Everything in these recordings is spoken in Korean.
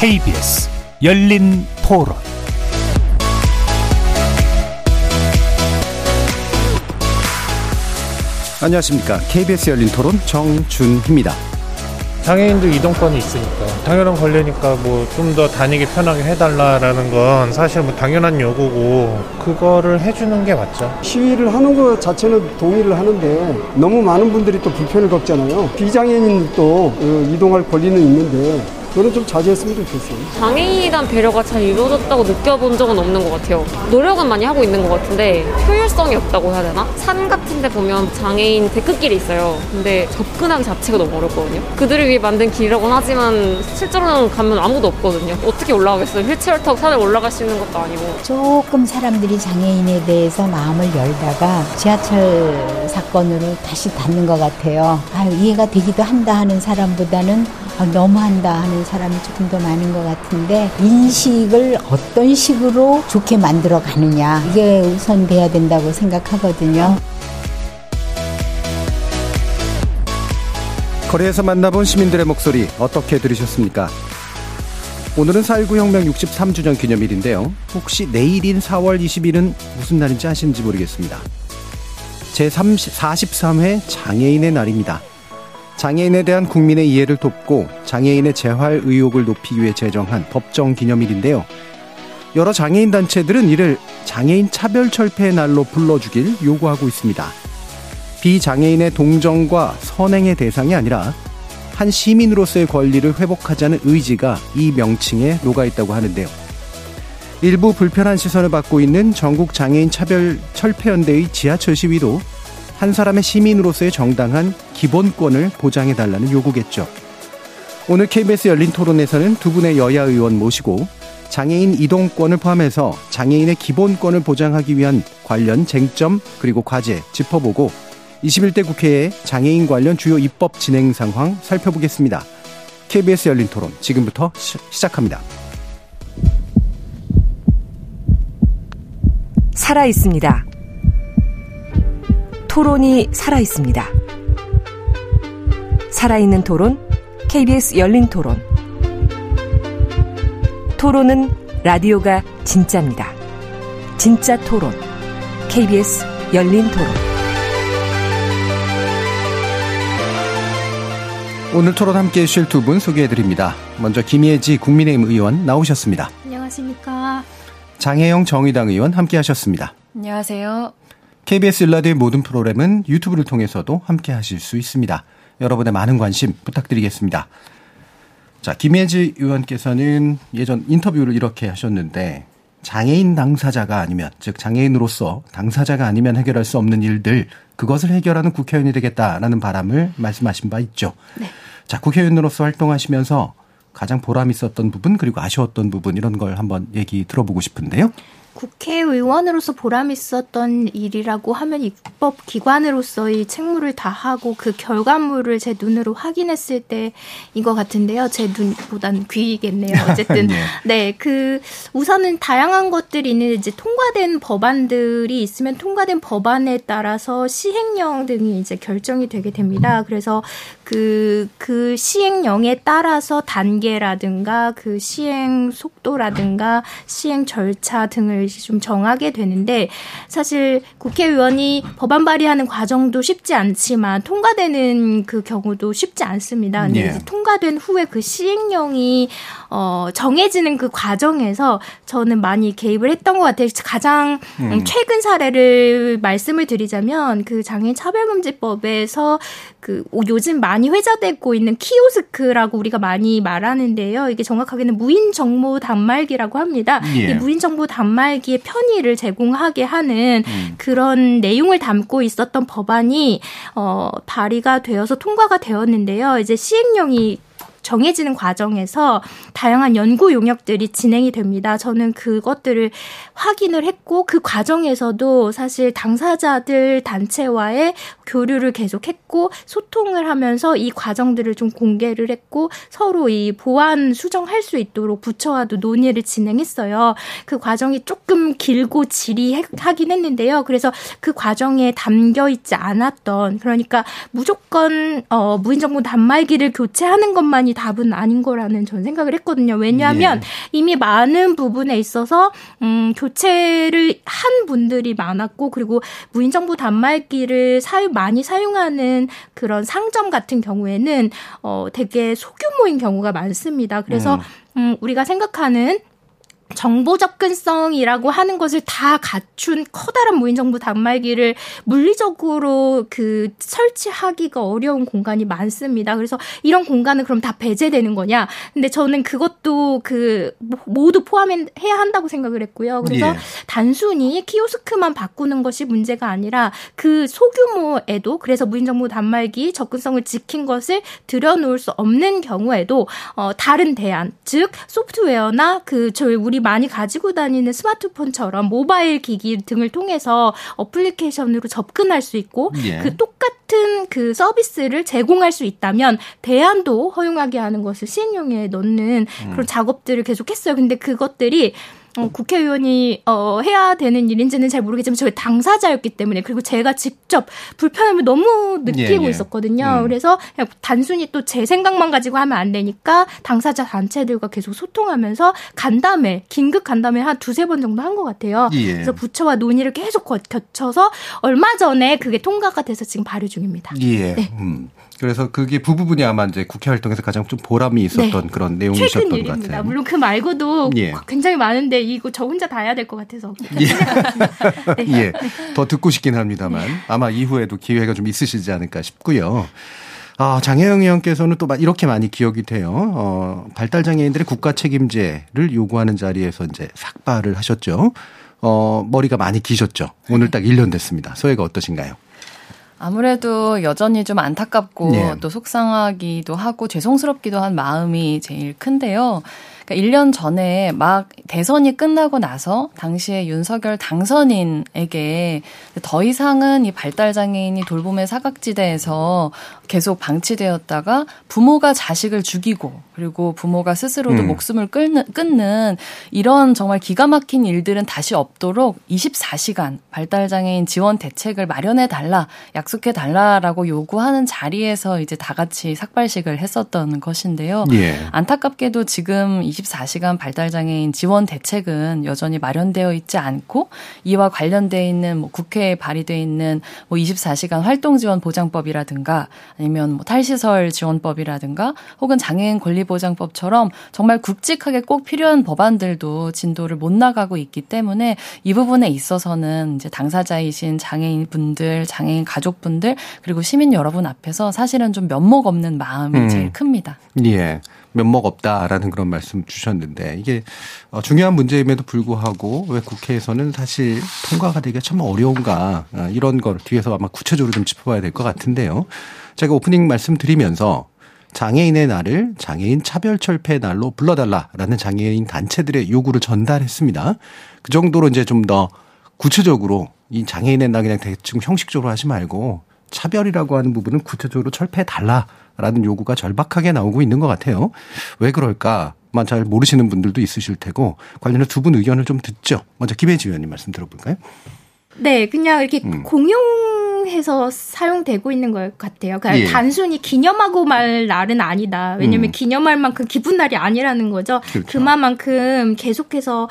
KBS 열린 토론 안녕하십니까. KBS 열린 토론 정준희입니다. 장애인도 이동권이 있으니까 당연한 권리니까 뭐 좀 더 다니기 편하게 해달라라는 건 사실 뭐 당연한 요구고 그거를 해주는 게 맞죠. 시위를 하는 것 자체는 동의를 하는데 너무 많은 분들이 또 불편을 겪잖아요. 비장애인도 어, 이동할 권리는 있는데 그거는 좀 자제했으면 좋겠어요. 장애인에 대한 배려가 잘 이루어졌다고 느껴본 적은 없는 것 같아요. 노력은 많이 하고 있는 것 같은데 효율성이 없다고 해야 되나? 산 같은 데 보면 장애인 데크길이 있어요. 근데 접근하기 자체가 너무 어렵거든요. 그들을 위해 만든 길이라고는 하지만 실제로는 가면 아무도 없거든요. 어떻게 올라가겠어요? 휠체어를 타고 산을 올라갈 수 있는 것도 아니고. 조금 사람들이 장애인에 대해서 마음을 열다가 지하철 사건으로 다시 닫는 것 같아요. 아유, 이해가 되기도 한다 하는 사람보다는 아, 너무한다 하는 사람이 조금 더 많은 것 같은데 인식을 어떤 식으로 좋게 만들어 가느냐 이게 우선 돼야 된다고 생각하거든요. 거리에서 만나본 시민들의 목소리 어떻게 들으셨습니까? 오늘은 4.19 혁명 63주년 기념일인데요. 혹시 내일인 4월 20일은 무슨 날인지 아시는지 모르겠습니다. 제43회 장애인의 날입니다. 장애인에 대한 국민의 이해를 돕고 장애인의 재활 의욕을 높이기 위해 제정한 법정 기념일인데요. 여러 장애인 단체들은 이를 장애인 차별 철폐의 날로 불러주길 요구하고 있습니다. 비장애인의 동정과 선행의 대상이 아니라 한 시민으로서의 권리를 회복하자는 의지가 이 명칭에 녹아 있다고 하는데요. 일부 불편한 시선을 받고 있는 전국 장애인 차별 철폐연대의 지하철 시위도 한 사람의 시민으로서의 정당한 기본권을 보장해달라는 요구겠죠. 오늘 KBS 열린 토론에서는 두 분의 여야 의원 모시고 장애인 이동권을 포함해서 장애인의 기본권을 보장하기 위한 관련 쟁점 그리고 과제 짚어보고 21대 국회의 장애인 관련 주요 입법 진행 상황 살펴보겠습니다. KBS 열린 토론 지금부터 시, 시작합니다. 살아 있습니다. 토론이 살아 있습니다. 살아있는 토론, KBS 열린 토론. 토론은 라디오가 진짜입니다. 진짜 토론, KBS 열린 토론. 오늘 토론 함께 해주실 두 분 소개해 드립니다. 먼저 김예지 국민의힘 의원 나오셨습니다. 안녕하십니까. 장혜영 정의당 의원 함께 하셨습니다. 안녕하세요. KBS 일라디오의 모든 프로그램은 유튜브를 통해서도 함께 하실 수 있습니다. 여러분의 많은 관심 부탁드리겠습니다. 자, 김혜지 의원께서는 예전 인터뷰를 이렇게 하셨는데 장애인 당사자가 아니면 즉 장애인으로서 당사자가 아니면 해결할 수 없는 일들 그것을 해결하는 국회의원이 되겠다라는 바람을 말씀하신 바 있죠. 네. 자, 국회의원으로서 활동하시면서 가장 보람 있었던 부분 그리고 아쉬웠던 부분 이런 걸 한번 얘기 들어보고 싶은데요. 국회의원으로서 보람 있었던 일이라고 하면 입법 기관으로서의 책무를 다하고 그 결과물을 제 눈으로 확인했을 때인 것 같은데요. 제 눈보단 귀이겠네요. 어쨌든 네. 네, 그 우선은 다양한 것들이 있는 이제 통과된 법안들이 있으면 통과된 법안에 따라서 시행령 등이 이제 결정이 되게 됩니다. 그래서 그, 그 시행령에 따라서 단계라든가 그 시행 속도라든가 시행 절차 등을 좀 정하게 되는데 사실 국회의원이 법안 발의하는 과정도 쉽지 않지만 통과되는 그 경우도 쉽지 않습니다. 근데 예. 통과된 후에 그 시행령이 어, 정해지는 그 과정에서 저는 많이 개입을 했던 것 같아요. 가장 음. 최근 사례를 말씀을 드리자면 그 장애인 차별금지법에서 그 요즘 많이 회자되고 있는 키오스크라고 우리가 많이 말하는데요. 이게 정확하게는 무인 정보 단말기라고 합니다. 예. 이 무인 정보 단말기의 편의를 제공하게 하는 음. 그런 내용을 담고 있었던 법안이 어 발의가 되어서 통과가 되었는데요. 이제 시행령이 정해지는 과정에서 다양한 연구 용역들이 진행이 됩니다. 저는 그것들을 확인을 했고 그 과정에서도 사실 당사자들 단체와의 교류를 계속했고 소통을 하면서 이 과정들을 좀 공개를 했고 서로 이 보완 수정할 수 있도록 부처와도 논의를 진행했어요. 그 과정이 조금 길고 지리하긴 했는데요. 그래서 그 과정에 담겨 있지 않았던 그러니까 무조건 어 무인정보 단말기를 교체하는 것만이 것만이 답은 아닌 거라는 저는 생각을 했거든요. 왜냐하면 예. 이미 많은 부분에 있어서 음, 교체를 한 분들이 많았고 그리고 무인정부 단말기를 사유 많이 사용하는 그런 상점 같은 경우에는 어 되게 소규모인 경우가 많습니다. 그래서 음. 음, 우리가 생각하는 정보 접근성이라고 하는 것을 다 갖춘 커다란 무인정부 단말기를 물리적으로 그 설치하기가 어려운 공간이 많습니다. 그래서 이런 공간은 그럼 다 배제되는 거냐? 근데 저는 그것도 그 모두 포함해야 한다고 생각을 했고요. 그래서 예. 단순히 키오스크만 바꾸는 것이 문제가 아니라 그 소규모에도 그래서 무인정부 단말기 접근성을 지킨 것을 들여놓을 수 없는 경우에도 어 다른 대안, 즉 소프트웨어나 그 저희 우리 많이 가지고 다니는 스마트폰처럼 모바일 기기 등을 통해서 어플리케이션으로 접근할 수 있고 예. 그 똑같은 그 서비스를 제공할 수 있다면 대안도 허용하게 하는 것을 시행령에 넣는 음. 그런 작업들을 계속했어요. 근데 그것들이 어, 국회의원이 어, 해야 되는 일인지는 잘 모르겠지만 저희 당사자였기 때문에 그리고 제가 직접 불편함을 너무 느끼고 예, 예. 있었거든요. 음. 그래서 그냥 단순히 또 제 생각만 가지고 하면 안 되니까 당사자 단체들과 계속 소통하면서 간담회, 긴급 간담회 한 두세 번 정도 한 것 같아요. 예. 그래서 부처와 논의를 계속 거쳐서 얼마 전에 그게 통과가 돼서 지금 발의 중입니다. 예. 네. 음. 그래서 그게 부부분이 아마 이제 국회 활동에서 가장 좀 보람이 있었던 네. 그런 내용이셨던 것 같아요. 물론 그 말고도 예. 굉장히 많은데 이거 저 혼자 다 해야 될 것 같아서. 예. 네. 예. 더 듣고 싶긴 합니다만 아마 이후에도 기회가 좀 있으시지 않을까 싶고요. 아, 장혜영 의원께서는 또 이렇게 많이 기억이 돼요. 어, 발달 장애인들의 국가 책임제를 요구하는 자리에서 이제 삭발을 하셨죠. 어, 머리가 많이 기셨죠. 오늘 딱 1년 됐습니다. 소회가 어떠신가요? 아무래도 여전히 좀 안타깝고 네. 또 속상하기도 하고 죄송스럽기도 한 마음이 제일 큰데요. 그러니까 1년 전에 막 대선이 끝나고 나서 당시에 윤석열 당선인에게 더 이상은 이 발달 장애인이 돌봄의 사각지대에서 계속 방치되었다가 부모가 자식을 죽이고 그리고 부모가 스스로도 음. 목숨을 끊는, 끊는 이런 정말 기가 막힌 일들은 다시 없도록 24시간 발달장애인 지원 대책을 마련해 달라 약속해 달라라고 요구하는 자리에서 이제 다 같이 삭발식을 했었던 것인데요. 예. 안타깝게도 지금 24시간 발달장애인 지원 대책은 여전히 마련되어 있지 않고 이와 관련돼 있는 뭐 국회에 발의돼 있는 뭐 24시간 활동 지원 보장법이라든가 아니면 뭐 탈시설 지원법이라든가 혹은 장애인 권리 보장법처럼 정말 굵직하게 꼭 필요한 법안들도 진도를 못 나가고 있기 때문에 이 부분에 있어서는 이제 당사자이신 장애인 분들, 장애인 가족분들 그리고 시민 여러분 앞에서 사실은 좀 면목 없는 마음이 음. 제일 큽니다. 예. 면목 없다라는 그런 말씀 주셨는데 이게 어, 중요한 문제임에도 불구하고 왜 국회에서는 사실 통과가 되기가 참 어려운가 어, 이런 걸 뒤에서 아마 구체적으로 좀 짚어봐야 될 것 같은데요. 제가 오프닝 말씀드리면서 장애인의 날을 장애인 차별 철폐 날로 불러달라라는 장애인 단체들의 요구를 전달했습니다. 그 정도로 이제 좀 더 구체적으로 이 장애인의 날 그냥 대충 형식적으로 하지 말고 차별이라고 하는 부분은 구체적으로 철폐해 달라라는 요구가 절박하게 나오고 있는 것 같아요. 왜 그럴까? 잘 모르시는 분들도 있으실 테고 관련해 두 분 의견을 좀 듣죠. 먼저 김혜지 의원님 말씀 들어볼까요? 네, 그냥 이렇게 음. 공용 해서 사용되고 있는 것 같아요. 그러니까 예. 단순히 기념하고 말 날은 아니다. 왜냐하면 음. 기념할 만큼 기쁜 날이 아니라는 거죠. 그렇죠. 그만큼 계속해서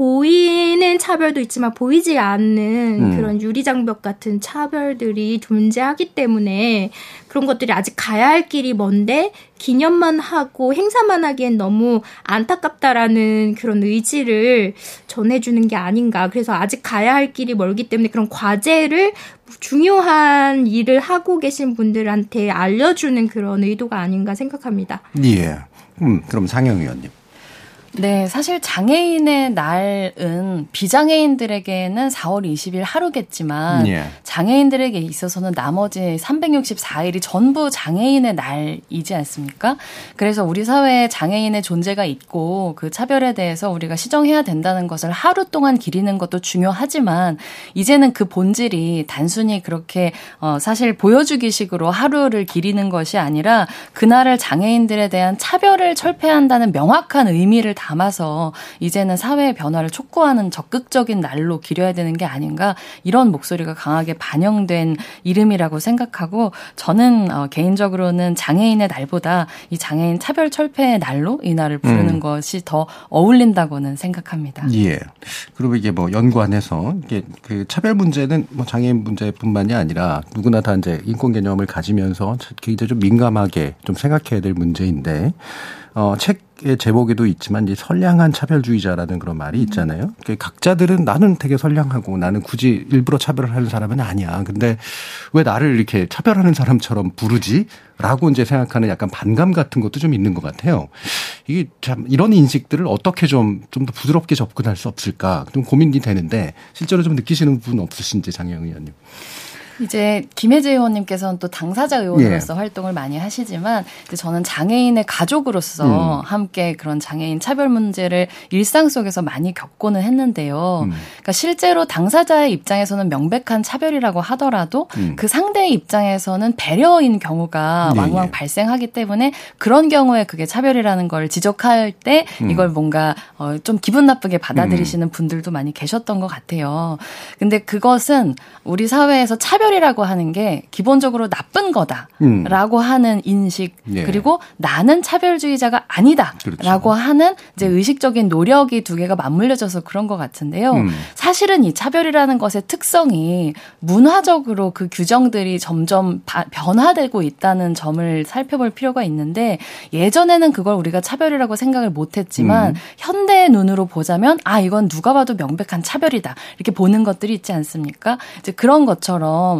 보이는 차별도 있지만 보이지 않는 음. 그런 유리장벽 같은 차별들이 존재하기 때문에 그런 것들이 아직 가야 할 길이 먼데 기념만 하고 행사만 하기엔 너무 안타깝다라는 그런 의지를 전해주는 게 아닌가. 그래서 아직 가야 할 길이 멀기 때문에 그런 과제를 중요한 일을 하고 계신 분들한테 알려주는 그런 의도가 아닌가 생각합니다. 예. 음, 그럼 상영 의원님. 네, 사실 장애인의 날은 비장애인들에게는 4월 20일 하루겠지만 예. 장애인들에게 있어서는 나머지 364일이 전부 장애인의 날이지 않습니까? 그래서 우리 사회에 장애인의 존재가 있고 그 차별에 대해서 우리가 시정해야 된다는 것을 하루 동안 기리는 것도 중요하지만 이제는 그 본질이 단순히 그렇게 어 사실 보여주기식으로 하루를 기리는 것이 아니라 그날을 장애인들에 대한 차별을 철폐한다는 명확한 의미를 담아서 이제는 사회의 변화를 촉구하는 적극적인 날로 기려야 되는 게 아닌가 이런 목소리가 강하게 반영된 이름이라고 생각하고 저는 어, 개인적으로는 장애인의 날보다 이 장애인 차별 철폐의 날로 이 날을 부르는 음. 것이 더 어울린다고는 생각합니다. 예. 그리고 이게 뭐 연관해서 이게 그 차별 문제는 뭐 장애인 문제뿐만이 아니라 누구나 다 이제 인권 개념을 가지면서 굉장히 좀 민감하게 좀 생각해야 될 문제인데 어, 책의 제목에도 있지만 이 선량한 차별주의자라는 그런 말이 있잖아요. 각자들은 나는 되게 선량하고 나는 굳이 일부러 차별을 하는 사람은 아니야. 근데 왜 나를 이렇게 차별하는 사람처럼 부르지? 라고 이제 생각하는 약간 반감 같은 것도 좀 있는 것 같아요. 이게 참 이런 인식들을 어떻게 좀 좀 더 부드럽게 접근할 수 없을까 좀 고민이 되는데 실제로 좀 느끼시는 부분 없으신지 장영 의원님. 이제 김혜재 의원님께서는 또 당사자 의원으로서 예. 활동을 많이 하시지만 저는 장애인의 가족으로서 음. 함께 그런 장애인 차별 문제를 일상 속에서 많이 겪고는 했는데요. 음. 그러니까 실제로 당사자의 입장에서는 명백한 차별이라고 하더라도 음. 그 상대의 입장에서는 배려인 경우가 예. 왕왕 발생하기 때문에 그런 경우에 그게 차별이라는 걸 지적할 때 음. 이걸 뭔가 어, 좀 기분 나쁘게 받아들이시는 음. 분들도 많이 계셨던 것 같아요. 근데 그것은 우리 사회에서 차별 차별이라고 하는 게 기본적으로 나쁜 거다라고 음. 하는 인식 예. 그리고 나는 차별주의자가 아니다라고 그렇죠. 하는 이제 의식적인 노력이 두 개가 맞물려져서 그런 것 같은데요. 음. 사실은 이 차별이라는 것의 특성이 문화적으로 그 규정들이 점점 바, 변화되고 있다는 점을 살펴볼 필요가 있는데 예전에는 그걸 우리가 차별이라고 생각을 못했지만 음. 현대의 눈으로 보자면 아 이건 누가 봐도 명백한 차별이다 이렇게 보는 것들이 있지 않습니까? 이제 그런 것처럼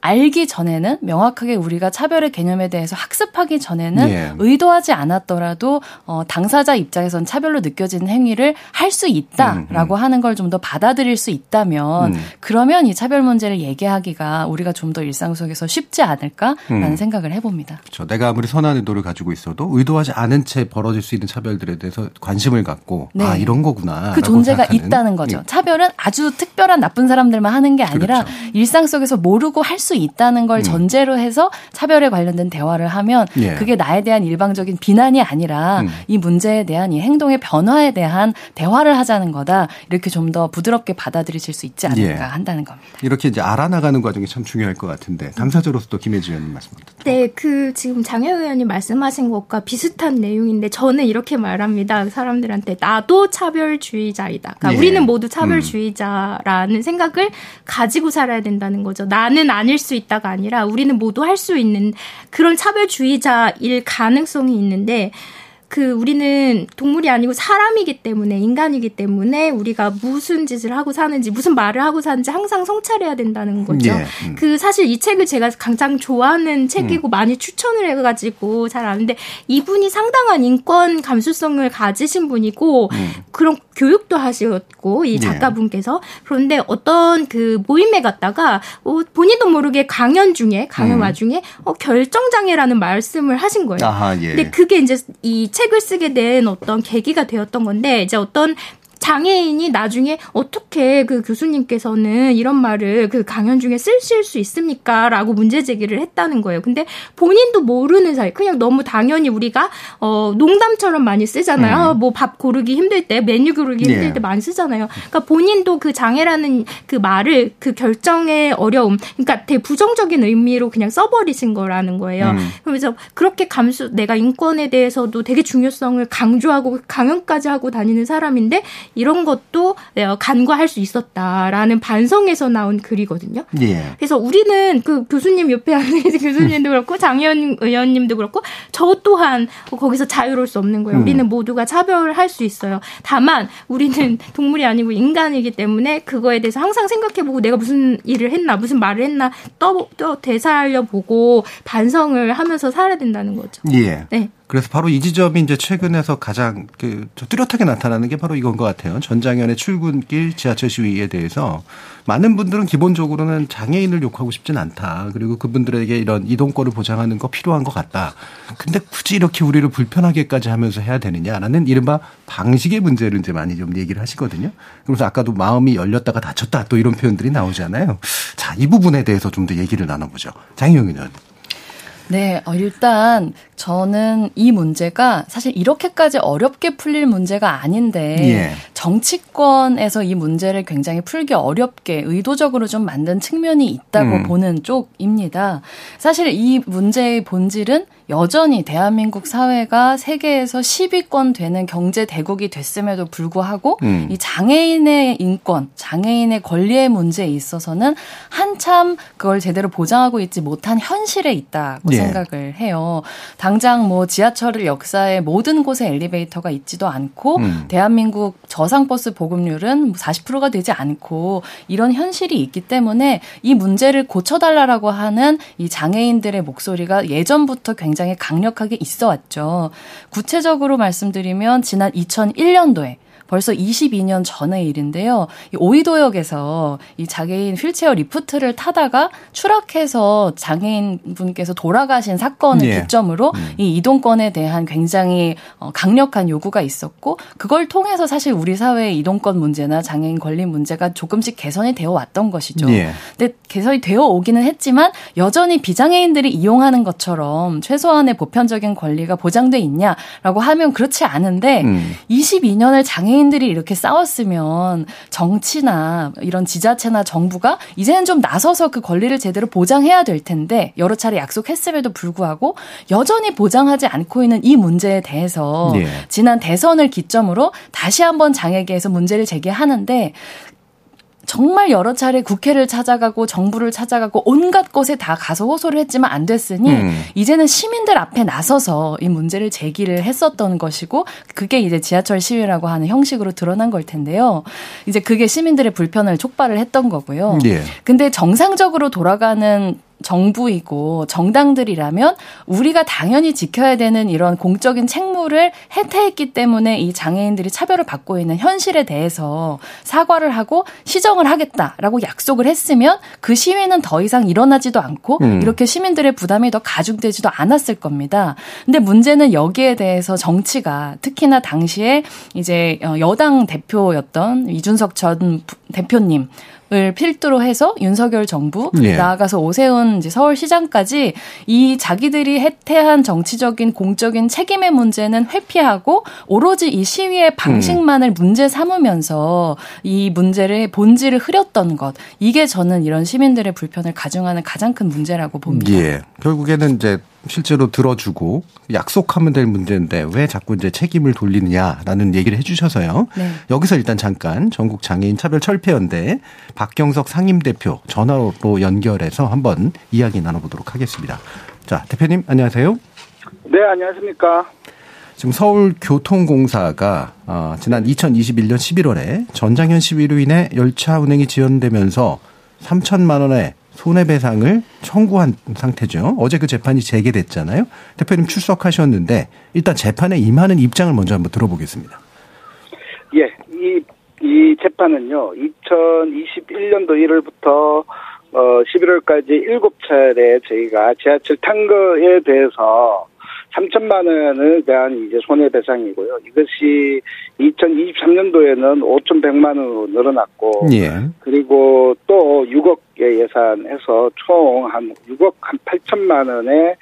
알기 전에는 명확하게 우리가 차별의 개념에 대해서 학습하기 전에는 예. 의도하지 않았더라도 어, 당사자 입장에선 차별로 느껴지는 행위를 할 수 있다라고 음, 음. 하는 걸 좀 더 받아들일 수 있다면 음. 그러면 이 차별 문제를 얘기하기가 우리가 좀 더 일상 속에서 쉽지 않을까라는 음. 생각을 해봅니다. 그렇죠. 내가 아무리 선한 의도를 가지고 있어도 의도하지 않은 채 벌어질 수 있는 차별들에 대해서 관심을 갖고 네. 아 이런 거구나. 그 존재가 생각하는. 있다는 거죠. 예. 차별은 아주 특별한 나쁜 사람들만 하는 게 아니라 그렇죠. 일상 속에서 모르고 할수 수 있다는 걸 음. 전제로 해서 차별에 관련된 대화를 하면 예. 그게 나에 대한 일방적인 비난이 아니라 음. 이 문제에 대한 이 행동의 변화에 대한 대화를 하자는 거다. 이렇게 좀 더 부드럽게 받아들이실 수 있지 않을까 예. 한다는 겁니다. 이렇게 이제 알아나가는 과정이 참 중요할 것 같은데 당사자로서 또 김혜지 의원님 말씀 부탁드립니다. 네, 그 지금 장혜 의원님 말씀하신 것과 비슷한 내용인데 저는 이렇게 말합니다. 사람들한테 나도 차별주의자이다. 그러니까 예. 우리는 모두 차별주의자라는 음. 생각을 가지고 살아야 된다는 거죠. 나는 아닐 수 있다가 아니라 우리는 모두 할 수 있는 그런 차별주의자일 가능성이 있는데 그 우리는 동물이 아니고 사람이기 때문에 인간이기 때문에 우리가 무슨 짓을 하고 사는지 무슨 말을 하고 사는지 항상 성찰해야 된다는 거죠. 예, 음. 그 사실 이 책을 제가 가장 좋아하는 책이고 음. 많이 추천을 해가지고 잘 아는데 이분이 상당한 인권 감수성을 가지신 분이고 음. 그런 교육도 하셨고 이 예. 작가분께서 예. 그런데 어떤 그 모임에 갔다가 어, 본인도 모르게 강연 중에 강연 음. 와중에 어, 결정 장애라는 말씀을 하신 거예요. 아하, 예. 근데 그게 이제 이 책을 쓰게 된 어떤 계기가 되었던 건데 이제 어떤 장애인이 나중에 어떻게 그 교수님께서는 이런 말을 그 강연 중에 쓰실 수 있습니까? 라고 문제 제기를 했다는 거예요. 근데 본인도 모르는 사이, 그냥 너무 당연히 우리가, 어, 농담처럼 많이 쓰잖아요. 음. 뭐밥 고르기 힘들 때, 메뉴 고르기 힘들 예. 때 많이 쓰잖아요. 그러니까 본인도 그 장애라는 그 말을 그 결정의 어려움, 그러니까 되게 부정적인 의미로 그냥 써버리신 거라는 거예요. 음. 그래서 그렇게 감수, 내가 인권에 대해서도 되게 중요성을 강조하고 강연까지 하고 다니는 사람인데 이런 것도 간과할 수 있었다라는 반성에서 나온 글이거든요. 예. 그래서 우리는 그 교수님 옆에 앉은 교수님도 그렇고 장현 의원님도 그렇고 저 또한 거기서 자유로울 수 없는 거예요. 음. 우리는 모두가 차별을 할수 있어요. 다만 우리는 동물이 아니고 인간이기 때문에 그거에 대해서 항상 생각해보고 내가 무슨 일을 했나 무슨 말을 했나 또, 또 되살려 보고 반성을 하면서 살아야 된다는 거죠. 예. 네. 그래서 바로 이 지점이 이제 최근에서 가장 그 뚜렷하게 나타나는 게 바로 이건 것 같아요. 전장현의 출근길 지하철 시위에 대해서 많은 분들은 기본적으로는 장애인을 욕하고 싶진 않다. 그리고 그분들에게 이런 이동권을 보장하는 거 필요한 것 같다. 근데 굳이 이렇게 우리를 불편하게까지 하면서 해야 되느냐라는 이른바 방식의 문제를 이제 많이 좀 얘기를 하시거든요. 그래서 아까도 마음이 열렸다가 닫혔다 또 이런 표현들이 나오잖아요. 자, 이 부분에 대해서 좀 더 얘기를 나눠보죠. 장영윤 의원. 네, 어, 일단 저는 이 문제가 사실 이렇게까지 어렵게 풀릴 문제가 아닌데 예. 정치권에서 이 문제를 굉장히 풀기 어렵게 의도적으로 좀 만든 측면이 있다고 음. 보는 쪽입니다. 사실 이 문제의 본질은 여전히 대한민국 사회가 세계에서 10위권 되는 경제 대국이 됐음에도 불구하고 음. 이 장애인의 인권, 장애인의 권리의 문제에 있어서는 한참 그걸 제대로 보장하고 있지 못한 현실에 있다고 예. 생각을 해요. 당장 뭐 지하철 역사에 모든 곳에 엘리베이터가 있지도 않고 음. 대한민국 저상버스 보급률은 40%가 되지 않고 이런 현실이 있기 때문에 이 문제를 고쳐달라라고 하는 이 장애인들의 목소리가 예전부터 굉장히 굉장히 강력하게 있어 왔죠. 구체적으로 말씀드리면 지난 2001년도에 벌써 22년 전의 일인데요. 이 오이도역에서 이 장애인 휠체어 리프트를 타다가 추락해서 장애인 분께서 돌아가신 사건을 예. 기점으로 음. 이 이동권에 대한 굉장히 어, 강력한 요구가 있었고 그걸 통해서 사실 우리 사회의 이동권 문제나 장애인 권리 문제가 조금씩 개선이 되어 왔던 것이죠. 예. 근데 개선이 되어 오기는 했지만 여전히 비장애인들이 이용하는 것처럼 최소한의 보편적인 권리가 보장돼 있냐라고 하면 그렇지 않은데 음. 22년을 장애인 장애인들이 이렇게 싸웠으면 정치나 이런 지자체나 정부가 이제는 좀 나서서 그 권리를 제대로 보장해야 될 텐데 여러 차례 약속했음에도 불구하고 여전히 보장하지 않고 있는 이 문제에 대해서 네. 지난 대선을 기점으로 다시 한번 장애계에서 문제를 제기하는데 정말 여러 차례 국회를 찾아가고 정부를 찾아가고 온갖 곳에 다 가서 호소를 했지만 안 됐으니 음. 이제는 시민들 앞에 나서서 이 문제를 제기를 했었던 것이고 그게 이제 지하철 시위라고 하는 형식으로 드러난 걸 텐데요. 이제 그게 시민들의 불편을 촉발을 했던 거고요. 예. 근데 정상적으로 돌아가는 정부이고 정당들이라면 우리가 당연히 지켜야 되는 이런 공적인 책무를 해태했기 때문에 이 장애인들이 차별을 받고 있는 현실에 대해서 사과를 하고 시정을 하겠다라고 약속을 했으면 그 시위는 더 이상 일어나지도 않고 음. 이렇게 시민들의 부담이 더 가중되지도 않았을 겁니다. 근데 문제는 여기에 대해서 정치가 특히나 당시에 이제 어, 여당 대표였던 이준석 전 대표님 을 필두로 해서 윤석열 정부 예. 나아가서 오세훈 이제 서울시장까지 이 자기들이 해태한 정치적인 공적인 책임의 문제는 회피하고 오로지 이 시위의 방식만을 음. 문제 삼으면서 이 문제를 본질을 흐렸던 것 이게 저는 이런 시민들의 불편을 가중하는 가장 큰 문제라고 봅니다. 예. 결국에는 이제 실제로 들어주고 약속하면 될 문제인데 왜 자꾸 이제 책임을 돌리느냐라는 얘기를 해주셔서요. 네. 여기서 일단 잠깐 전국 장애인 차별 철폐연대 박경석 상임 대표 전화로 연결해서 한번 이야기 나눠보도록 하겠습니다. 자 대표님 안녕하세요. 네 안녕하십니까. 지금 서울교통공사가 어, 지난 2021년 11월에 전장현 시위로 인해 열차 운행이 지연되면서 3천만 원의 손해배상을 청구한 상태죠. 어제 그 재판이 재개됐잖아요. 대표님 출석하셨는데 일단 재판에 임하는 입장을 먼저 한번 들어보겠습니다. 예, 이, 이 재판은요, 2021년도 1월부터 어, 11월까지 7차례 저희가 지하철 탄 거에 대해서 3천만 원에 대한 이제 손해배상이고요. 이것이 2023년도에는 5,100만 원으로 늘어났고, 예. 그리고 또 6억의 예산해서 총 한 6억 한 8천만 원의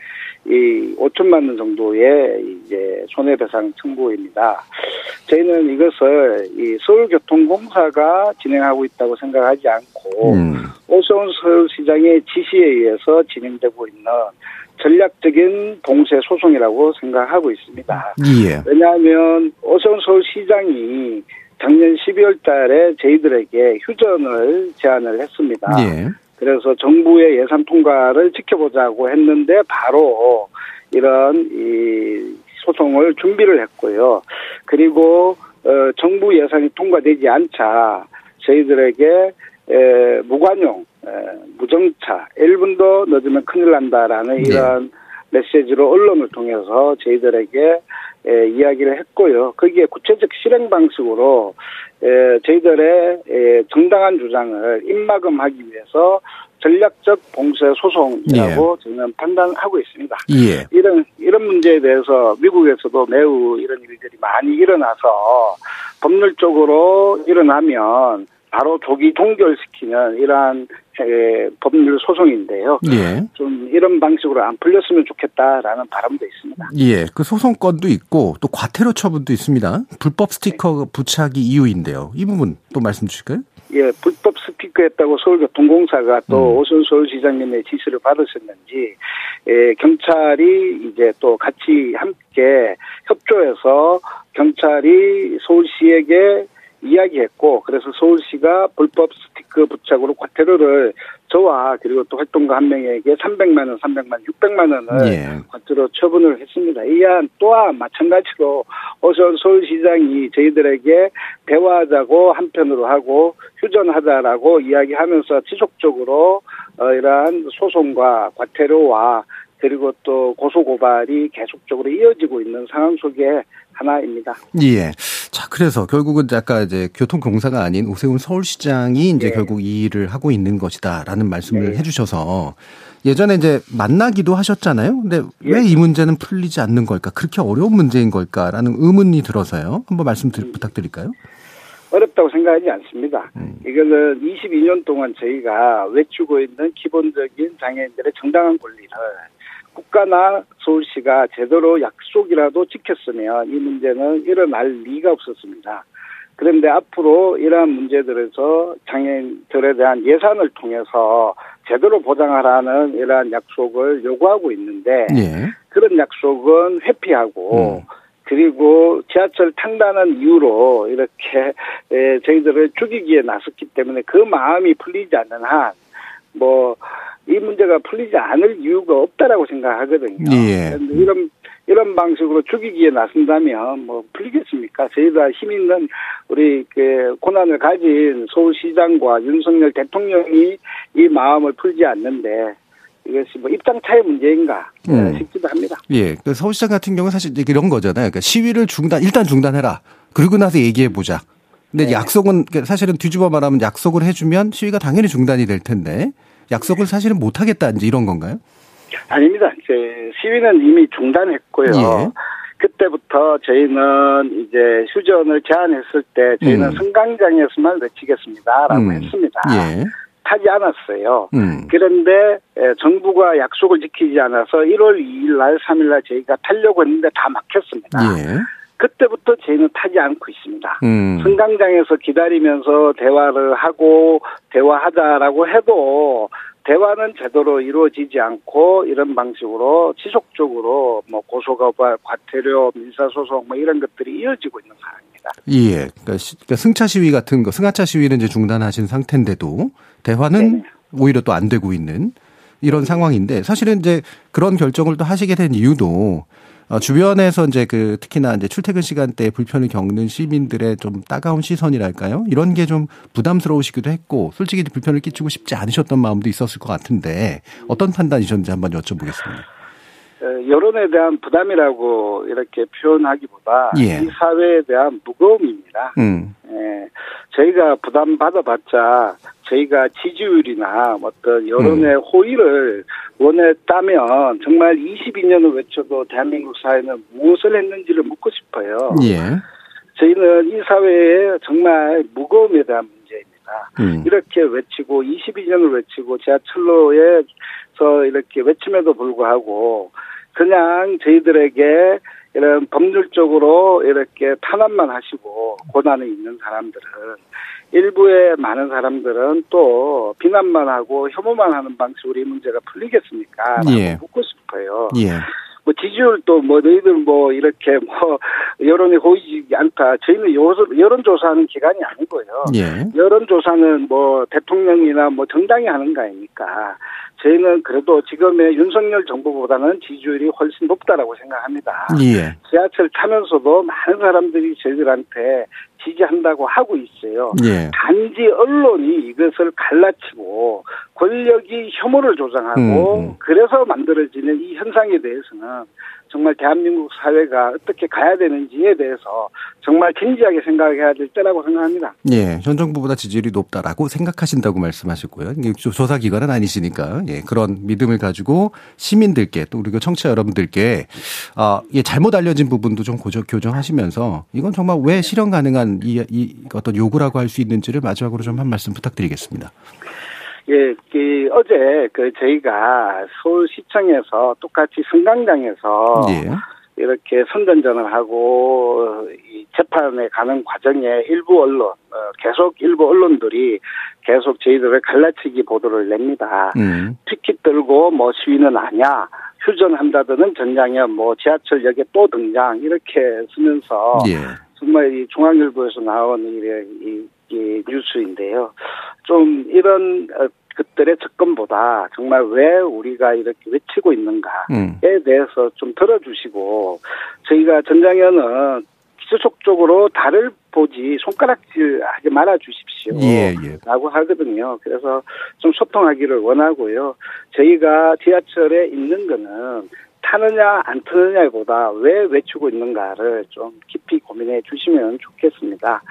이 5천만 원 정도의 이제 손해배상 청구입니다. 저희는 이것을 이 서울교통공사가 진행하고 있다고 생각하지 않고 음. 오세훈 서울시장의 지시에 의해서 진행되고 있는 전략적인 봉쇄 소송이라고 생각하고 있습니다. 예. 왜냐하면 오세훈 서울시장이 작년 12월 달에 저희들에게 휴전을 제안을 했습니다. 예. 그래서 정부의 예산 통과를 지켜보자고 했는데 바로 이런 이 소송을 준비를 했고요. 그리고 어, 정부 예산이 통과되지 않자 저희들에게 에, 무관용 무정차 1분도 늦으면 큰일 난다라는 네. 이런 메시지로 언론을 통해서 저희들에게 에, 이야기를 했고요. 거기에 구체적 실행 방식으로 에, 저희들의 에, 정당한 주장을 입막음하기 위해서 전략적 봉쇄 소송이라고 예. 저는 판단하고 있습니다. 예. 이런 이런 문제에 대해서 미국에서도 매우 이런 일들이 많이 일어나서 법률적으로 일어나면 바로 조기 종결시키는 이러한 법률 소송인데요. 예. 좀 이런 방식으로 안 풀렸으면 좋겠다라는 바람도 있습니다. 예, 그 소송건도 있고 또 과태료 처분도 있습니다. 불법 스티커 부착이 이유인데요. 이 부분 또 말씀 주실까요? 예, 불법 스피커했다고 서울교통공사가 또 음. 오순 서울시장님의 지시를 받으셨는지, 예, 경찰이 이제 또 같이 함께 협조해서 경찰이 서울시에게 이야기했고 그래서 서울시가 불법 스티커 부착으로 과태료를 저와 그리고 또 활동가 한 명에게 300만 원, 300만 원, 600만 원을 예. 과태료 처분을 했습니다. 이안 또한 마찬가지로 어선 서울시장이 저희들에게 대화하자고 한편으로 하고 휴전하자라고 이야기하면서 지속적으로 어, 이러한 소송과 과태료와 그리고 또 고소고발이 계속적으로 이어지고 있는 상황 속에 하나입니다. 예. 자, 그래서 결국은 아까 이제 교통공사가 아닌 오세훈 서울시장이 이제 네. 결국 이 일을 하고 있는 것이다라는 말씀을 네. 해주셔서 예전에 이제 만나기도 하셨잖아요. 근데 예. 왜이 문제는 풀리지 않는 걸까? 그렇게 어려운 문제인 걸까라는 의문이 들어서요. 한번 말씀 음. 부탁드릴까요? 어렵다고 생각하지 않습니다. 음. 이거는 22년 동안 저희가 외치고 있는 기본적인 장애인들의 정당한 권리를 국가나 서울시가 제대로 약속이라도 지켰으면 이 문제는 일어날 리가 없었습니다. 그런데 앞으로 이러한 문제들에서 장애인들에 대한 예산을 통해서 제대로 보장하라는 이러한 약속을 요구하고 있는데 예. 그런 약속은 회피하고 음. 그리고 지하철 탄다는 이유로 이렇게 저희들을 죽이기에 나섰기 때문에 그 마음이 풀리지 않는 한 뭐 이 문제가 풀리지 않을 이유가 없다라고 생각하거든요. 예. 이런 이런 방식으로 죽이기에 나선다면 뭐 풀리겠습니까? 저희가 힘 있는 우리 그 고난을 가진 서울시장과 윤석열 대통령이 이 마음을 풀지 않는데 이것이 뭐 입장 차의 문제인가 음. 싶기도 합니다. 예. 그 서울시장 같은 경우는 사실 이런 거잖아요. 그러니까 시위를 중단 일단 중단해라. 그리고 나서 얘기해 보자. 근데 네. 약속은 사실은 뒤집어 말하면 약속을 해주면 시위가 당연히 중단이 될 텐데 약속을 사실은 못 하겠다 이제 이런 건가요? 아닙니다. 이제 시위는 이미 중단했고요. 예. 그때부터 저희는 이제 휴전을 제안했을 때 저희는 음. 승강장에서만 외치겠습니다라고 음. 했습니다. 예. 타지 않았어요. 음. 그런데 정부가 약속을 지키지 않아서 1월 2일 날, 3일 날 저희가 타려고 했는데 다 막혔습니다. 예. 그때부터 저희는 타지 않고 있습니다. 음. 승강장에서 기다리면서 대화를 하고 대화하자라고 해도 대화는 제대로 이루어지지 않고 이런 방식으로 지속적으로 뭐 고소고발, 과태료, 민사소송 뭐 이런 것들이 이어지고 있는 상황입니다. 예. 그러니까, 그러니까 승차 시위 같은 거, 승하차 시위는 이제 중단하신 상태인데도 대화는 네 오히려 또 안 되고 있는 이런 상황인데 사실은 이제 그런 결정을 또 하시게 된 이유도 어, 주변에서 이제 그 특히나 이제 출퇴근 시간대에 불편을 겪는 시민들의 좀 따가운 시선이랄까요? 이런 게 좀 부담스러우시기도 했고 솔직히 불편을 끼치고 싶지 않으셨던 마음도 있었을 것 같은데 어떤 판단이셨는지 한번 여쭤보겠습니다. 어, 여론에 대한 부담이라고 이렇게 표현하기보다 예. 이 사회에 대한 무거움입니다. 음. 예, 저희가 부담 받아봤자 저희가 지지율이나 어떤 여론의 음. 호의를 원했다면 정말 22년을 외쳐도 대한민국 사회는 무엇을 했는지를 묻고 싶어요. 예. 저희는 이 사회에 정말 무거움에 대한 문제입니다. 음. 이렇게 외치고 22년을 외치고 지하철로에서 이렇게 외침에도 불구하고 그냥 저희들에게 이런 법률적으로 이렇게 탄압만 하시고 고난이 있는 사람들은 일부의 많은 사람들은 또 비난만 하고 혐오만 하는 방식으로 이 문제가 풀리겠습니까? 예. 묻고 싶어요. 예. 뭐 지지율도 뭐 너희들 뭐 이렇게 뭐 여론이 보이지 않다. 저희는 여론 조사하는 기관이 아니고요. 예. 여론 조사는 뭐 대통령이나 뭐 정당이 하는 거 아닙니까? 저희는 그래도 지금의 윤석열 정부보다는 지지율이 훨씬 높다라고 생각합니다. 예. 지하철 타면서도 많은 사람들이 저희들한테 지지한다고 하고 있어요. 예. 단지 언론이 이것을 갈라치고 권력이 혐오를 조장하고 음. 그래서 만들어지는 이 현상에 대해서는 정말 대한민국 사회가 어떻게 가야 되는지에 대해서 정말 진지하게 생각해야 될 때라고 생각합니다. 예, 현 정부보다 지지율이 높다라고 생각하신다고 말씀하셨고요. 조사 기관은 아니시니까 예, 그런 믿음을 가지고 시민들께 또 그리고 청취자 여러분들께 아, 예, 잘못 알려진 부분도 좀 고정, 교정하시면서 이건 정말 왜 실현 가능한 이, 이 어떤 요구라고 할 수 있는지를 마지막으로 좀 한 말씀 부탁드리겠습니다. 예, 그 어제 그 저희가 서울시청에서 똑같이 승강장에서 예. 이렇게 선전전을 하고 이 재판에 가는 과정에 일부 언론 어, 계속 일부 언론들이 계속 저희들을 갈라치기 보도를 냅니다. 음. 피켓 들고 뭐 시위는 아니야. 휴전한다더는 전장에 뭐 지하철역에 또 등장 이렇게 쓰면서 예. 정말 이 중앙일보에서 나온 이, 이, 이 뉴스인데요. 좀 이런 어, 그들의 접근보다 정말 왜 우리가 이렇게 외치고 있는가에 음. 대해서 좀 들어주시고 저희가 전장에는 지속적으로 달을 보지 손가락질 하지 말아 주십시오. 예, 예. 라고 하거든요. 그래서 좀 소통하기를 원하고요. 저희가 지하철에 있는 거는 타느냐 안 타느냐보다 왜 외치고 있는가를 좀 깊이 고민해 주시면 좋겠습니다.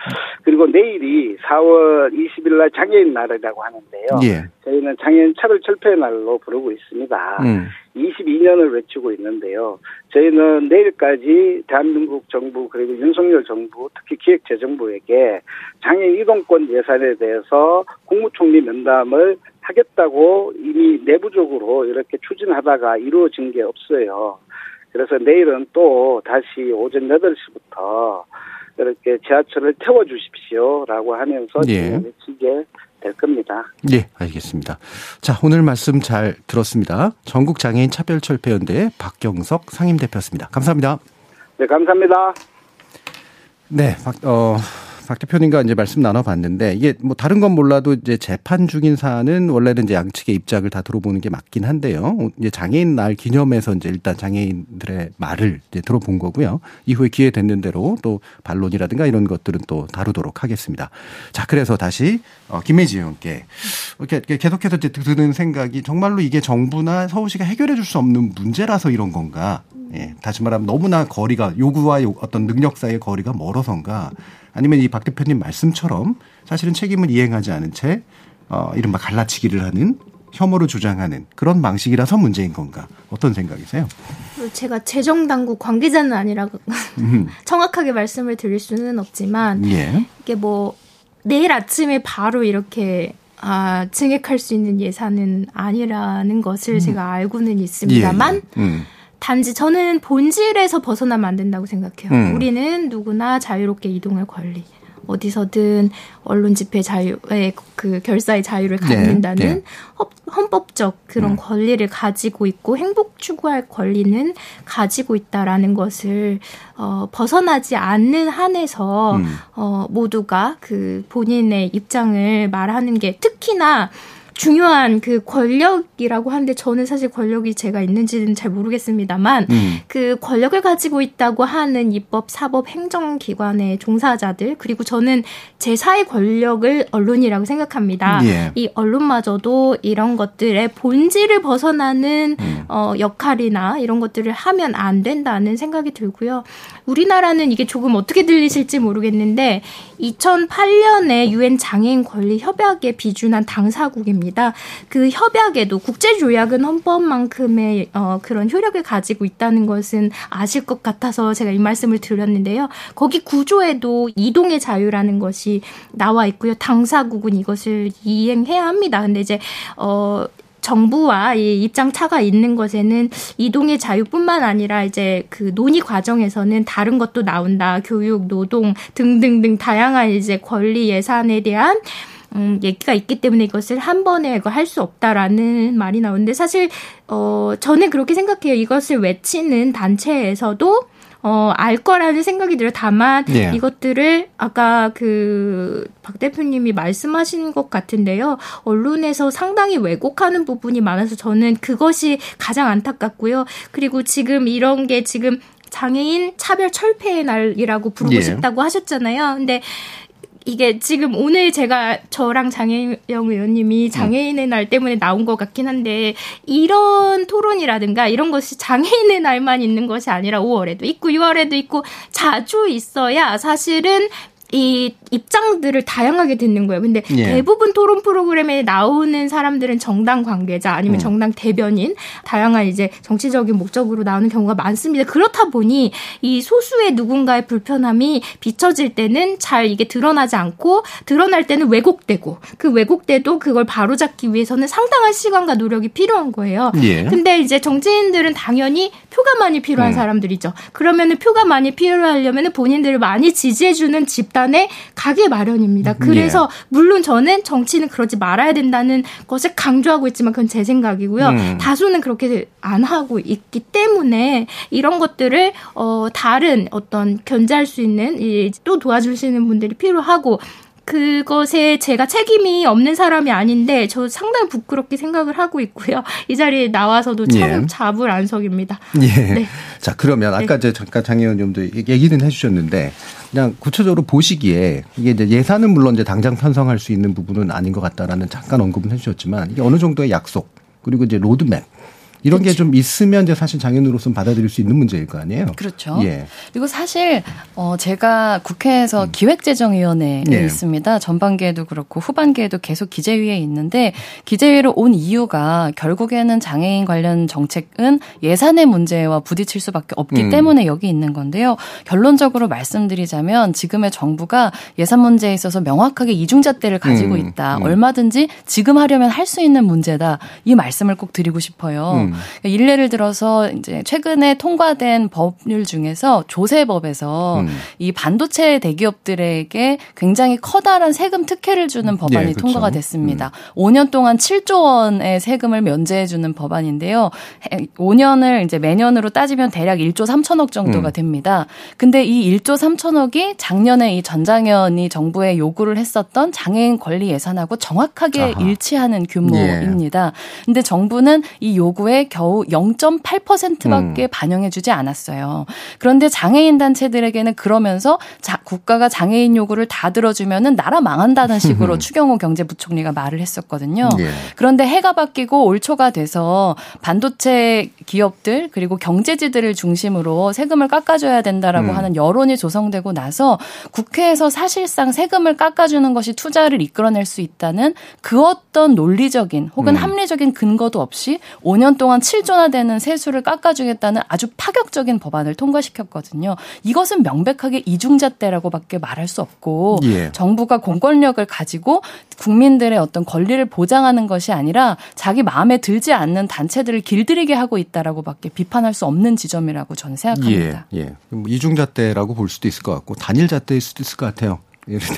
그리고 내일이 4월 20일 날 장애인 날이라고 하는데요. 예. 저희는 장애인 차별 철폐 날로 부르고 있습니다. 음. 22년을 외치고 있는데요. 저희는 내일까지 대한민국 정부 그리고 윤석열 정부 특히 기획재정부에게 장애인 이동권 예산에 대해서 국무총리 면담을 하겠다고 이미 내부적으로 이렇게 추진하다가 이루어진 게 없어요. 그래서 내일은 또 다시 오전 8시부터 이렇게 지하철을 태워 주십시오라고 하면서 예. 외치게 될 겁니다. 예, 알겠습니다. 자, 오늘 말씀 잘 들었습니다. 전국 장애인 차별철폐연대 박경석 상임대표였습니다. 감사합니다. 네, 감사합니다. 네, 박, 어, 박 대표님과 이제 말씀 나눠봤는데 이게 뭐 다른 건 몰라도 이제 재판 중인 사안은 원래는 이제 양측의 입장을 다 들어보는 게 맞긴 한데요. 이제 장애인 날 기념해서 이제 일단 장애인들의 말을 이제 들어본 거고요. 이후에 기회 됐는 대로 또 반론이라든가 이런 것들은 또 다루도록 하겠습니다. 자, 그래서 다시 어, 김혜지 의원께 이렇게 계속해서 이제 드는 생각이 정말로 이게 정부나 서울시가 해결해 줄 수 없는 문제라서 이런 건가? 예, 다시 말하면 너무나 거리가 요구와 어떤 능력 사이의 거리가 멀어서인가? 아니면 이 박 대표님 말씀처럼 사실은 책임을 이행하지 않은 채 어, 이른바 갈라치기를 하는 혐오를 주장하는 그런 방식이라서 문제인 건가? 어떤 생각이세요? 제가 재정당국 관계자는 아니라 음. 정확하게 말씀을 드릴 수는 없지만 예. 이게 뭐 내일 아침에 바로 이렇게 아, 증액할 수 있는 예산은 아니라는 것을 음. 제가 알고는 있습니다만 예. 예. 음. 단지 저는 본질에서 벗어나면 안 된다고 생각해요. 음. 우리는 누구나 자유롭게 이동할 권리. 어디서든 언론 집회 자유의 그 결사의 자유를 네, 갖는다는 네, 네. 헌법적 그런 음. 권리를 가지고 있고 행복 추구할 권리는 가지고 있다라는 것을 어 벗어나지 않는 한에서 음. 어 모두가 그 본인의 입장을 말하는 게 특히나 중요한 그 권력이라고 하는데 저는 사실 권력이 제가 있는지는 잘 모르겠습니다만 음. 그 권력을 가지고 있다고 하는 입법, 사법, 행정기관의 종사자들 그리고 저는 제 사회 권력을 언론이라고 생각합니다. 예. 이 언론마저도 이런 것들의 본질을 벗어나는 음. 어, 역할이나 이런 것들을 하면 안 된다는 생각이 들고요. 우리나라는 이게 조금 어떻게 들리실지 모르겠는데 2008년에 유엔 장애인 권리 협약에 비준한 당사국입니다. 그 협약에도 국제 조약은 헌법만큼의 어, 그런 효력을 가지고 있다는 것은 아실 것 같아서 제가 이 말씀을 드렸는데요. 거기 구조에도 이동의 자유라는 것이 나와 있고요. 당사국은 이것을 이행해야 합니다. 근데 이제 어 정부와 이 입장 차가 있는 것에는 이동의 자유뿐만 아니라 이제 그 논의 과정에서는 다른 것도 나온다. 교육, 노동 등등등 다양한 이제 권리 예산에 대한 음, 얘기가 있기 때문에 이것을 한 번에 이거 할 수 없다라는 말이 나오는데 사실 어 저는 그렇게 생각해요. 이것을 외치는 단체에서도 어, 알 거라는 생각이 들어요. 다만 예. 이것들을 아까 그 박 대표님이 말씀하신 것 같은데요. 언론에서 상당히 왜곡하는 부분이 많아서 저는 그것이 가장 안타깝고요. 그리고 지금 이런 게 지금 장애인 차별 철폐의 날이라고 부르고 예. 싶다고 하셨잖아요. 근데 이게 지금 오늘 제가 저랑 장혜영 의원님이 장애인의 날 때문에 나온 것 같긴 한데 이런 토론이라든가 이런 것이 장애인의 날만 있는 것이 아니라 5월에도 있고 6월에도 있고 자주 있어야 사실은 이 입장들을 다양하게 듣는 거예요. 근데 예. 대부분 토론 프로그램에 나오는 사람들은 정당 관계자 아니면 음. 정당 대변인 다양한 이제 정치적인 목적으로 나오는 경우가 많습니다. 그렇다 보니 이 소수의 누군가의 불편함이 비춰질 때는 잘 이게 드러나지 않고 드러날 때는 왜곡되고 그 왜곡돼도 그걸 바로잡기 위해서는 상당한 시간과 노력이 필요한 거예요. 예. 근데 이제 정치인들은 당연히 표가 많이 필요한 음. 사람들이죠. 그러면은 표가 많이 필요하려면 본인들을 많이 지지해주는 집단 에 가게 마련입니다. 음, 그래서 예. 물론 저는 정치는 그러지 말아야 된다는 것을 강조하고 있지만 그건 제 생각이고요. 음. 다수는 그렇게 안 하고 있기 때문에 이런 것들을 어 다른 어떤 견제할 수 있는 또 도와주시는 분들이 필요하고 그것에 제가 책임이 없는 사람이 아닌데 저 상당히 부끄럽게 생각을 하고 있고요. 이 자리에 나와서도 참 예. 자불안석입니다. 예. 네. 자 그러면 아까 네. 잠깐 장 의원님도 얘기는 해주셨는데 그냥 구체적으로 보시기에 이게 이제 예산은 물론 이제 당장 편성할 수 있는 부분은 아닌 것 같다라는 잠깐 언급은 해주셨지만 이게 어느 정도의 약속 그리고 이제 로드맵 이런 그렇죠. 게좀 있으면 이제 사실 장애인으로서는 받아들일 수 있는 문제일 거 아니에요. 그렇죠. 예. 그리고 사실 어 제가 국회에서 음. 기획재정위원회에 예. 있습니다. 전반기에도 그렇고 후반기에도 계속 기재위에 있는데 기재위로 온 이유가 결국에는 장애인 관련 정책은 예산의 문제와 부딪힐 수밖에 없기 음. 때문에 여기 있는 건데요. 결론적으로 말씀드리자면 지금의 정부가 예산 문제에 있어서 명확하게 이중잣대를 가지고 음. 있다. 음. 얼마든지 지금 하려면 할 수 있는 문제다. 이 말씀을 꼭 드리고 싶어요. 음. 그러니까 일례를 들어서 이제 최근에 통과된 법률 중에서 조세법에서 음. 이 반도체 대기업들에게 굉장히 커다란 세금 특혜를 주는 법안이 네, 그렇죠. 통과가 됐습니다. 음. 5년 동안 7조 원의 세금을 면제해 주는 법안인데요. 5년을 이제 매년으로 따지면 대략 1조 3천억 정도가 음. 됩니다. 근데 이 1조 3천억이 작년에 이 전장현이 정부에 요구를 했었던 장애인 권리 예산하고 정확하게 아하. 일치하는 규모입니다. 예. 근데 정부는 이 요구에 겨우 0.8%밖에 음. 반영해주지 않았어요. 그런데 장애인 단체들에게는 그러면서 자, 국가가 장애인 요구를 다 들어주면은 나라 망한다는 식으로 추경호 경제부총리가 말을 했었거든요. 예. 그런데 해가 바뀌고 올 초가 돼서 반도체 기업들 그리고 경제지들을 중심으로 세금을 깎아줘야 된다라고 음. 하는 여론이 조성되고 나서 국회에서 사실상 세금을 깎아주는 것이 투자를 이끌어낼 수 있다는 그 어떤 논리적인 혹은 음. 합리적인 근거도 없이 5년 동안 동안 7조나 되는 세수를 깎아주겠다는 아주 파격적인 법안을 통과시켰거든요. 이것은 명백하게 이중잣대라고밖에 말할 수 없고 예. 정부가 공권력을 가지고 국민들의 어떤 권리를 보장하는 것이 아니라 자기 마음에 들지 않는 단체들을 길들이게 하고 있다라고밖에 비판할 수 없는 지점이라고 저는 생각합니다. 예, 예. 뭐 이중잣대라고 볼 수도 있을 것 같고 단일잣대일 수도 있을 것 같아요.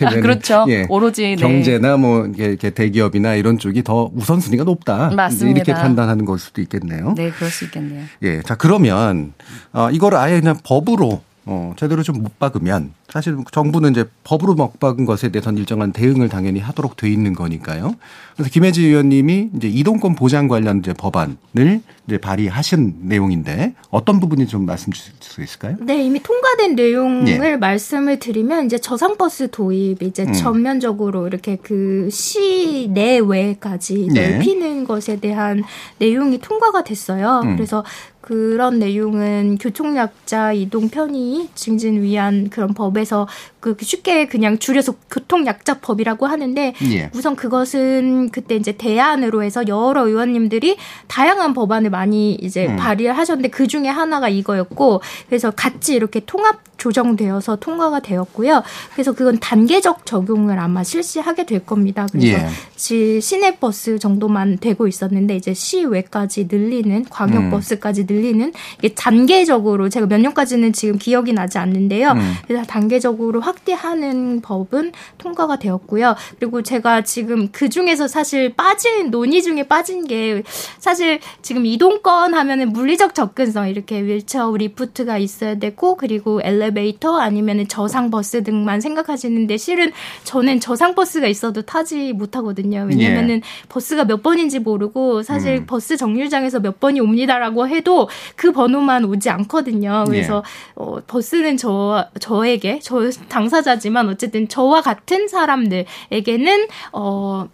아, 그렇죠. 예, 오로지 네. 경제나 뭐 이렇게 대기업이나 이런 쪽이 더 우선순위가 높다. 맞습니다. 이렇게 판단하는 걸 수도 있겠네요. 네, 그럴 수 있겠네요. 예, 자 그러면 어, 이걸 아예 그냥 법으로 어, 제대로 좀 못 박으면 사실 정부는 이제 법으로 못 박은 것에 대해서는 일정한 대응을 당연히 하도록 돼 있는 거니까요. 그래서 김혜지 의원님이 이제 이동권 보장 관련 이제 법안을 이제 발의하신 내용인데 어떤 부분이 좀 말씀 주실 수 있을까요? 네, 이미 통과된 내용을 예. 말씀을 드리면 이제 저상버스 도입 이제 음. 전면적으로 이렇게 그 시 내외까지 예. 넓히는 것에 대한 내용이 통과가 됐어요. 음. 그래서 그런 내용은 교통약자 이동 편의 증진 위한 그런 법에서 그 쉽게 그냥 줄여서 교통약자법이라고 하는데 예. 우선 그것은 그때 이제 대안으로 해서 여러 의원님들이 다양한 법안을 많이 이제 음. 발의를 하셨는데 그 중에 하나가 이거였고 그래서 같이 이렇게 통합 조정되어서 통과가 되었고요. 그래서 그건 단계적 적용을 아마 실시하게 될 겁니다. 그래서 예. 시내 버스 정도만 되고 있었는데 이제 시외까지 늘리는 광역 버스까지 음. 늘리는 이게 단계적으로 제가 몇 년까지는 지금 기억이 나지 않는데요. 음. 그래서 단계적으로 확대하는 법은 통과가 되었고요. 그리고 제가 지금 그 중에서 사실 빠진 논의 중에 빠진 게 사실 지금 이동권 하면은 물리적 접근성 이렇게 휠체어 리프트가 있어야 되고 그리고 엘리베이터 아니면은 저상 버스 등만 생각하시는데 실은 저는 저상 버스가 있어도 타지 못하거든요. 왜냐면은 예. 버스가 몇 번인지 모르고 사실 음. 버스 정류장에서 몇 번이 옵니다라고 해도 그 번호만 오지 않거든요. 그래서 예. 어, 버스는 저 저에게 저 당사자지만 어쨌든 저와 같은 사람들에게는 어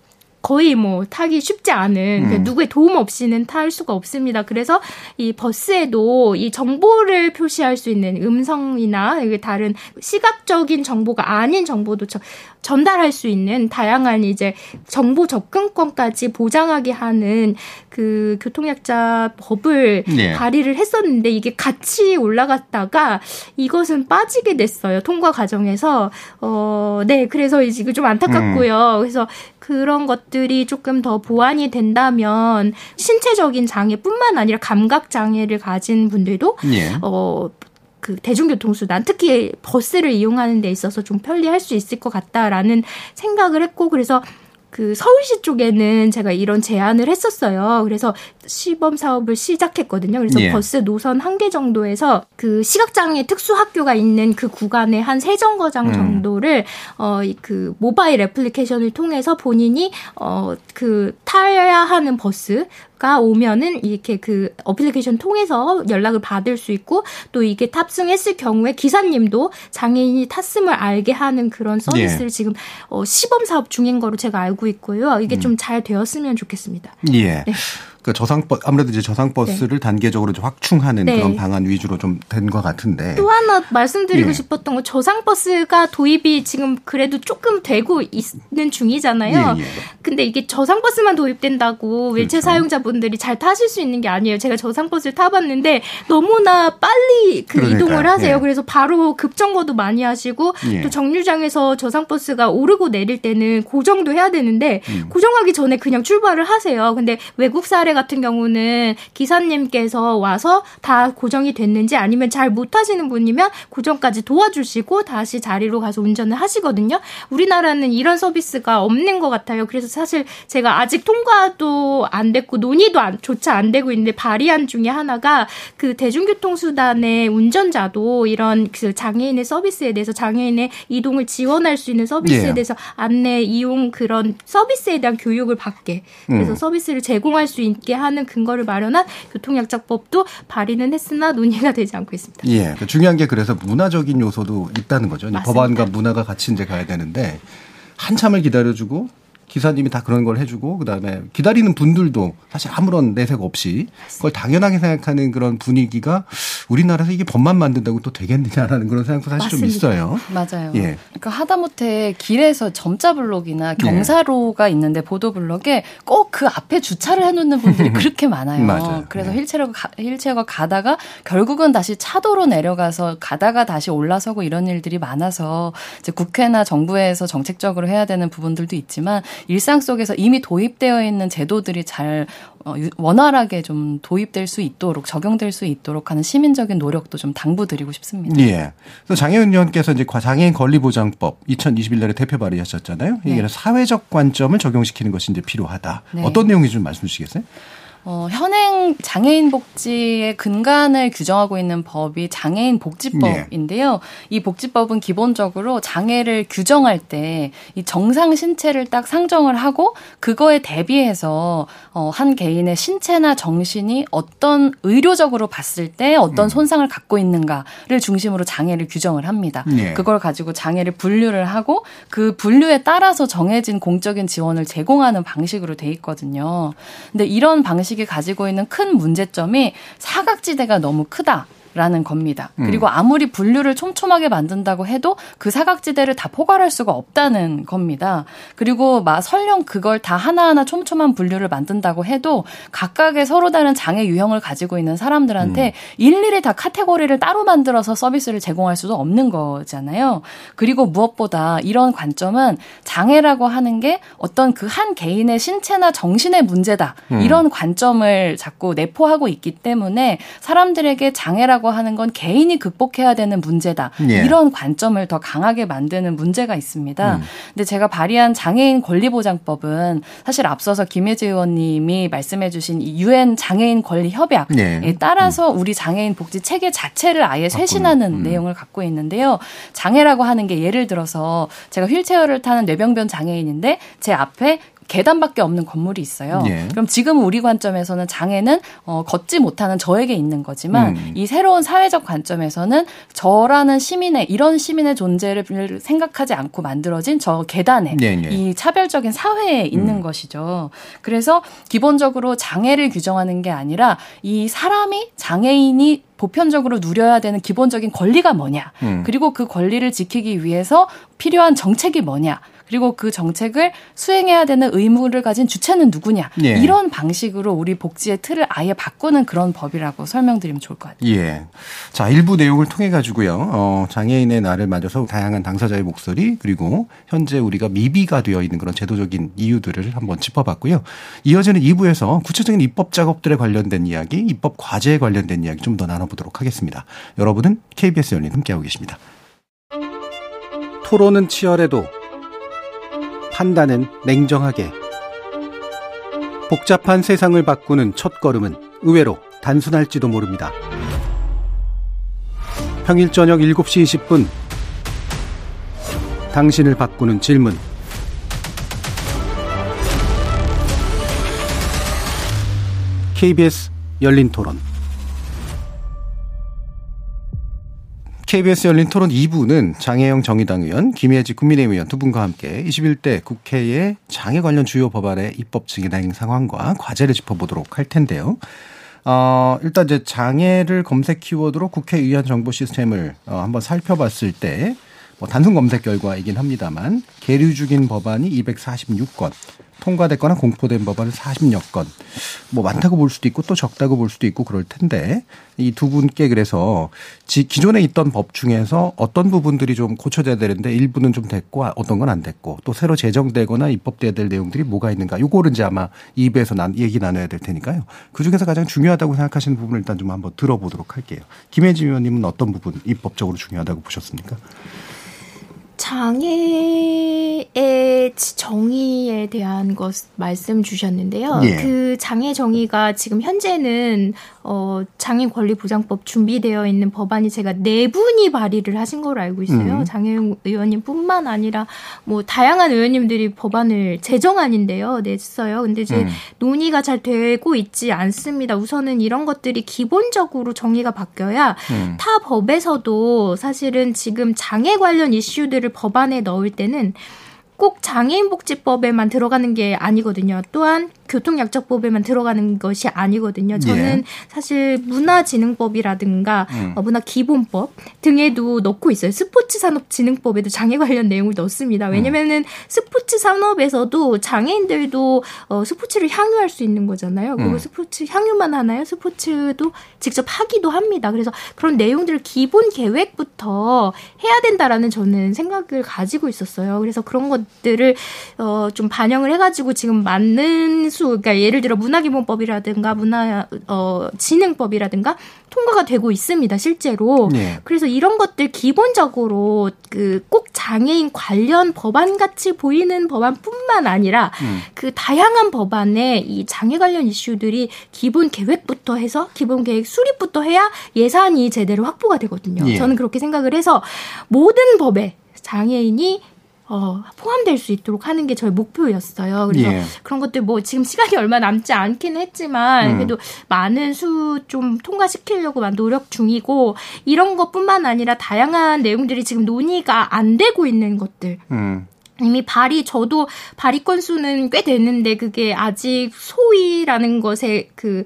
거의 뭐 타기 쉽지 않은 그러니까 음. 누구의 도움 없이는 탈 수가 없습니다. 그래서 이 버스에도 이 정보를 표시할 수 있는 음성이나 다른 시각적인 정보가 아닌 정보도 전달할 수 있는 다양한 이제 정보 접근권까지 보장하게 하는 그 교통약자 법을 네. 발의를 했었는데 이게 같이 올라갔다가 이것은 빠지게 됐어요. 통과 과정에서 어, 네, 그래서 이제 좀 안타깝고요. 음. 그래서 그런 것들이 조금 더 보완이 된다면 신체적인 장애뿐만 아니라 감각 장애를 가진 분들도 예. 어 그 대중교통수단 특히 버스를 이용하는 데 있어서 좀 편리할 수 있을 것 같다라는 생각을 했고 그래서 그 서울시 쪽에는 제가 이런 제안을 했었어요. 그래서 시범 사업을 시작했거든요. 그래서 예. 버스 노선 한 개 정도에서 그 시각장애 특수 학교가 있는 그 구간에 한세 정거장 음. 정도를 어그 모바일 애플리케이션을 통해서 본인이 어그 타야 하는 버스 가 오면은 이렇게 그 어플리케이션 통해서 연락을 받을 수 있고 또 이게 탑승했을 경우에 기사님도 장애인이 탔음을 알게 하는 그런 서비스를 예. 지금 어, 시범 사업 중인 거로 제가 알고 있고요. 이게 음. 좀잘 되었으면 좋겠습니다. 예. 네. 그 저상 버 아무래도 이제 저상 버스를 네. 단계적으로 좀 확충하는 네. 그런 방안 위주로 좀 된 것 같은데 또 하나 말씀드리고 예. 싶었던 건 저상 버스가 도입이 지금 그래도 조금 되고 있는 중이잖아요. 예, 예. 근데 이게 저상 버스만 도입된다고 윌체 그렇죠. 사용자분들이 잘 타실 수 있는 게 아니에요. 제가 저상 버스를 타봤는데 너무나 빨리 그 그러니까요. 이동을 하세요. 예. 그래서 바로 급정거도 많이 하시고 예. 또 정류장에서 저상 버스가 오르고 내릴 때는 고정도 해야 되는데 음. 고정하기 전에 그냥 출발을 하세요. 근데 외국 사례 같은 경우는 기사님께서 와서 다 고정이 됐는지 아니면 잘 못 하시는 분이면 고정까지 도와주시고 다시 자리로 가서 운전을 하시거든요. 우리나라는 이런 서비스가 없는 것 같아요. 그래서 사실 제가 아직 통과도 안 됐고 논의도 안, 조차 안 되고 있는데 발의안 중에 하나가 그 대중교통수단의 운전자도 이런 그 장애인의 서비스에 대해서 장애인의 이동을 지원할 수 있는 서비스에 예. 대해서 안내 이용 그런 서비스에 대한 교육을 받게 그래서 음. 서비스를 제공할 수 있는 있게 하는 근거를 마련한 교통약자법도 발의는 했으나 논의가 되지 않고 있습니다. 예. 그 중요한 게 그래서 문화적인 요소도 있다는 거죠. 법안과 문화가 같이 이제 가야 되는데 한참을 기다려주고 기사님이 다 그런 걸 해주고 그다음에 기다리는 분들도 사실 아무런 내색 없이 그걸 당연하게 생각하는 그런 분위기가 우리나라에서 이게 법만 만든다고 또 되겠느냐라는 그런 생각도 사실 맞습니다. 좀 있어요. 맞아요. 예. 그러니까 하다못해 길에서 점자 블록이나 네. 경사로가 네. 있는데 보도 블록에 꼭 그 앞에 주차를 해놓는 분들이 그렇게 많아요. 맞아요. 그래서 네. 휠체어가 휠체어가 가다가 결국은 다시 차도로 내려가서 가다가 다시 올라서고 이런 일들이 많아서 이제 국회나 정부에서 정책적으로 해야 되는 부분들도 있지만 일상 속에서 이미 도입되어 있는 제도들이 잘 어, 원활하게 좀 도입될 수 있도록 적용될 수 있도록 하는 시민적인 노력도 좀 당부드리고 싶습니다. 예. 그래서 장혜은 의원께서 이제 장애인 권리보장법 2021년에 대표 발의하셨잖아요. 이게 네. 사회적 관점을 적용시키는 것이 이제 필요하다. 네. 어떤 내용인지 좀 말씀 주시겠어요? 어, 현행 장애인 복지의 근간을 규정하고 있는 법이 장애인 복지법인데요. 네. 이 복지법은 기본적으로 장애를 규정할 때 이 정상 신체를 딱 상정을 하고 그거에 대비해서 어, 한 개인의 신체나 정신이 어떤 의료적으로 봤을 때 어떤 음. 손상을 갖고 있는가를 중심으로 장애를 규정을 합니다. 네. 그걸 가지고 장애를 분류를 하고 그 분류에 따라서 정해진 공적인 지원을 제공하는 방식으로 돼 있거든요. 근데 이런 방식 방식이 가지고 있는 큰 문제점이 사각지대가 너무 크다. 라는 겁니다. 음. 그리고 아무리 분류를 촘촘하게 만든다고 해도 그 사각지대를 다 포괄할 수가 없다는 겁니다. 그리고 막 설령 그걸 다 하나하나 촘촘한 분류를 만든다고 해도 각각의 서로 다른 장애 유형을 가지고 있는 사람들한테 음. 일일이 다 카테고리를 따로 만들어서 서비스를 제공할 수도 없는 거잖아요. 그리고 무엇보다 이런 관점은 장애라고 하는 게 어떤 그 한 개인의 신체나 정신의 문제다. 음. 이런 관점을 자꾸 내포하고 있기 때문에 사람들에게 장애라고 장애라고 하는 건 개인이 극복해야 되는 문제다. 예. 이런 관점을 더 강하게 만드는 문제가 있습니다. 음. 근데 제가 발의한 장애인 권리보장법은 사실 앞서서 김혜지 의원님이 말씀해 주신 유엔 장애인 권리 협약에 예. 따라서 음. 우리 장애인 복지 체계 자체를 아예 쇄신하는 음. 내용을 갖고 있는데요. 장애라고 하는 게 예를 들어서 제가 휠체어를 타는 뇌병변 장애인인데 제 앞에 계단밖에 없는 건물이 있어요. 예. 그럼 지금 우리 관점에서는 장애는 어, 걷지 못하는 저에게 있는 거지만 음. 이 새로운 사회적 관점에서는 저라는 시민의 이런 시민의 존재를 생각하지 않고 만들어진 저 계단에 예, 예. 이 차별적인 사회에 있는 음. 것이죠. 그래서 기본적으로 장애를 규정하는 게 아니라 이 사람이 장애인이 보편적으로 누려야 되는 기본적인 권리가 뭐냐. 음. 그리고 그 권리를 지키기 위해서 필요한 정책이 뭐냐. 그리고 그 정책을 수행해야 되는 의무를 가진 주체는 누구냐 예. 이런 방식으로 우리 복지의 틀을 아예 바꾸는 그런 법이라고 설명드리면 좋을 것 같아요. 예. 자 일부 내용을 통해 가지고요 어, 장애인의 날을 맞아서 다양한 당사자의 목소리 그리고 현재 우리가 미비가 되어 있는 그런 제도적인 이유들을 한번 짚어봤고요. 이어지는 2부에서 구체적인 입법 작업들에 관련된 이야기, 입법 과제에 관련된 이야기 좀 더 나눠보도록 하겠습니다. 여러분은 KBS 연인 함께하고 계십니다. 토론은 치열해도 판단은 냉정하게. 복잡한 세상을 바꾸는 첫 걸음은 의외로 단순할지도 모릅니다. 평일 저녁 7시 20분. 당신을 바꾸는 질문. KBS 열린 토론. KBS 열린 토론 2부는 장혜영 정의당 의원, 김혜지 국민의힘 의원 두 분과 함께 21대 국회의 장애 관련 주요 법안의 입법 진행 상황과 과제를 짚어보도록 할 텐데요. 어, 일단 이제 장애를 검색 키워드로 국회의원 정보 시스템을 어, 한번 살펴봤을 때, 뭐 단순 검색 결과이긴 합니다만, 계류 중인 법안이 246건, 통과됐거나 공포된 법안은 40여 건. 뭐 많다고 볼 수도 있고 또 적다고 볼 수도 있고 그럴 텐데 이 두 분께 그래서 기존에 있던 법 중에서 어떤 부분들이 좀 고쳐져야 되는데 일부는 좀 됐고 어떤 건 안 됐고 또 새로 제정되거나 입법돼야 될 내용들이 뭐가 있는가 요거를 이제 아마 2부에서 난 얘기 나눠야 될 테니까요. 그 중에서 가장 중요하다고 생각하시는 부분을 일단 좀 한번 들어보도록 할게요. 김혜지 의원님은 어떤 부분 입법적으로 중요하다고 보셨습니까? 장애의 정의에 대한 것 말씀 주셨는데요. 예. 그 장애 정의가 지금 현재는 어, 장애 권리 보장법 준비되어 있는 법안이 제가 네 분이 발의를 하신 걸로 알고 있어요. 음. 장애 의원님뿐만 아니라 뭐 다양한 의원님들이 법안을 제정안인데요, 냈어요. 근데 이제 음. 논의가 잘 되고 있지 않습니다. 우선은 이런 것들이 기본적으로 정의가 바뀌어야 음. 타 법에서도 사실은 지금 장애 관련 이슈들을 법안에 넣을 때는 꼭 장애인복지법에만 들어가는 게 아니거든요. 또한 교통약자법에만 들어가는 것이 아니거든요. 저는 예. 사실 문화진흥법이라든가 음. 어, 문화기본법 등에도 넣고 있어요. 스포츠산업진흥법에도 장애 관련 내용을 넣습니다. 왜냐면은 음. 스포츠 산업에서도 장애인들도 어, 스포츠를 향유할 수 있는 거잖아요. 그리고 음. 스포츠 향유만 하나요? 스포츠도 직접 하기도 합니다. 그래서 그런 내용들을 기본 계획부터 해야 된다라는 저는 생각을 가지고 있었어요. 그래서 그런 것들을 어, 좀 반영을 해가지고 지금 맞는 수 그러니까 예를 들어 문화기본법이라든가 문화 어 진흥법이라든가 통과가 되고 있습니다 실제로 네. 그래서 이런 것들 기본적으로 그 꼭 장애인 관련 법안 같이 보이는 법안뿐만 아니라 음. 그 다양한 법안에 이 장애 관련 이슈들이 기본 계획부터 해서 기본 계획 수립부터 해야 예산이 제대로 확보가 되거든요. 예. 저는 그렇게 생각을 해서 모든 법에 장애인이 어, 포함될 수 있도록 하는 게 저희 목표였어요. 그래서 예. 그런 것들 뭐 지금 시간이 얼마 남지 않기는 했지만 음. 그래도 많은 수 좀 통과시키려고 노력 중이고 이런 것뿐만 아니라 다양한 내용들이 지금 논의가 안 되고 있는 것들. 음. 이미 발의 저도 발의 건수는 꽤 됐는데 그게 아직 소위라는 것에 그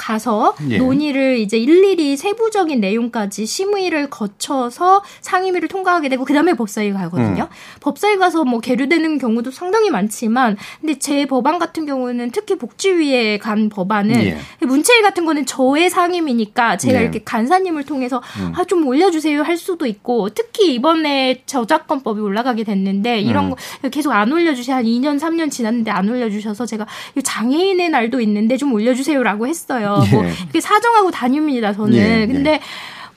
가서 예. 논의를 이제 일일이 세부적인 내용까지 심의를 거쳐서 상임위를 통과하게 되고 그다음에 법사위 가거든요. 음. 법사위 가서 뭐 계류되는 경우도 상당히 많지만 근데 제 법안 같은 경우는 특히 복지위에 간 법안은 예. 문체위 같은 거는 저의 상임이니까 제가 예. 이렇게 간사님을 통해서 음. 아좀 올려주세요 할 수도 있고 특히 이번에 저작권법이 올라가게 됐는데 이런 음. 거 계속 안 올려주세요 한 2년 3년 지났는데 안 올려주셔서 제가 장애인의 날도 있는데 좀 올려주세요라고 했어요. 뭐 예. 뭐 이렇게 사정하고 다닙니다. 저는. 예, 예. 근데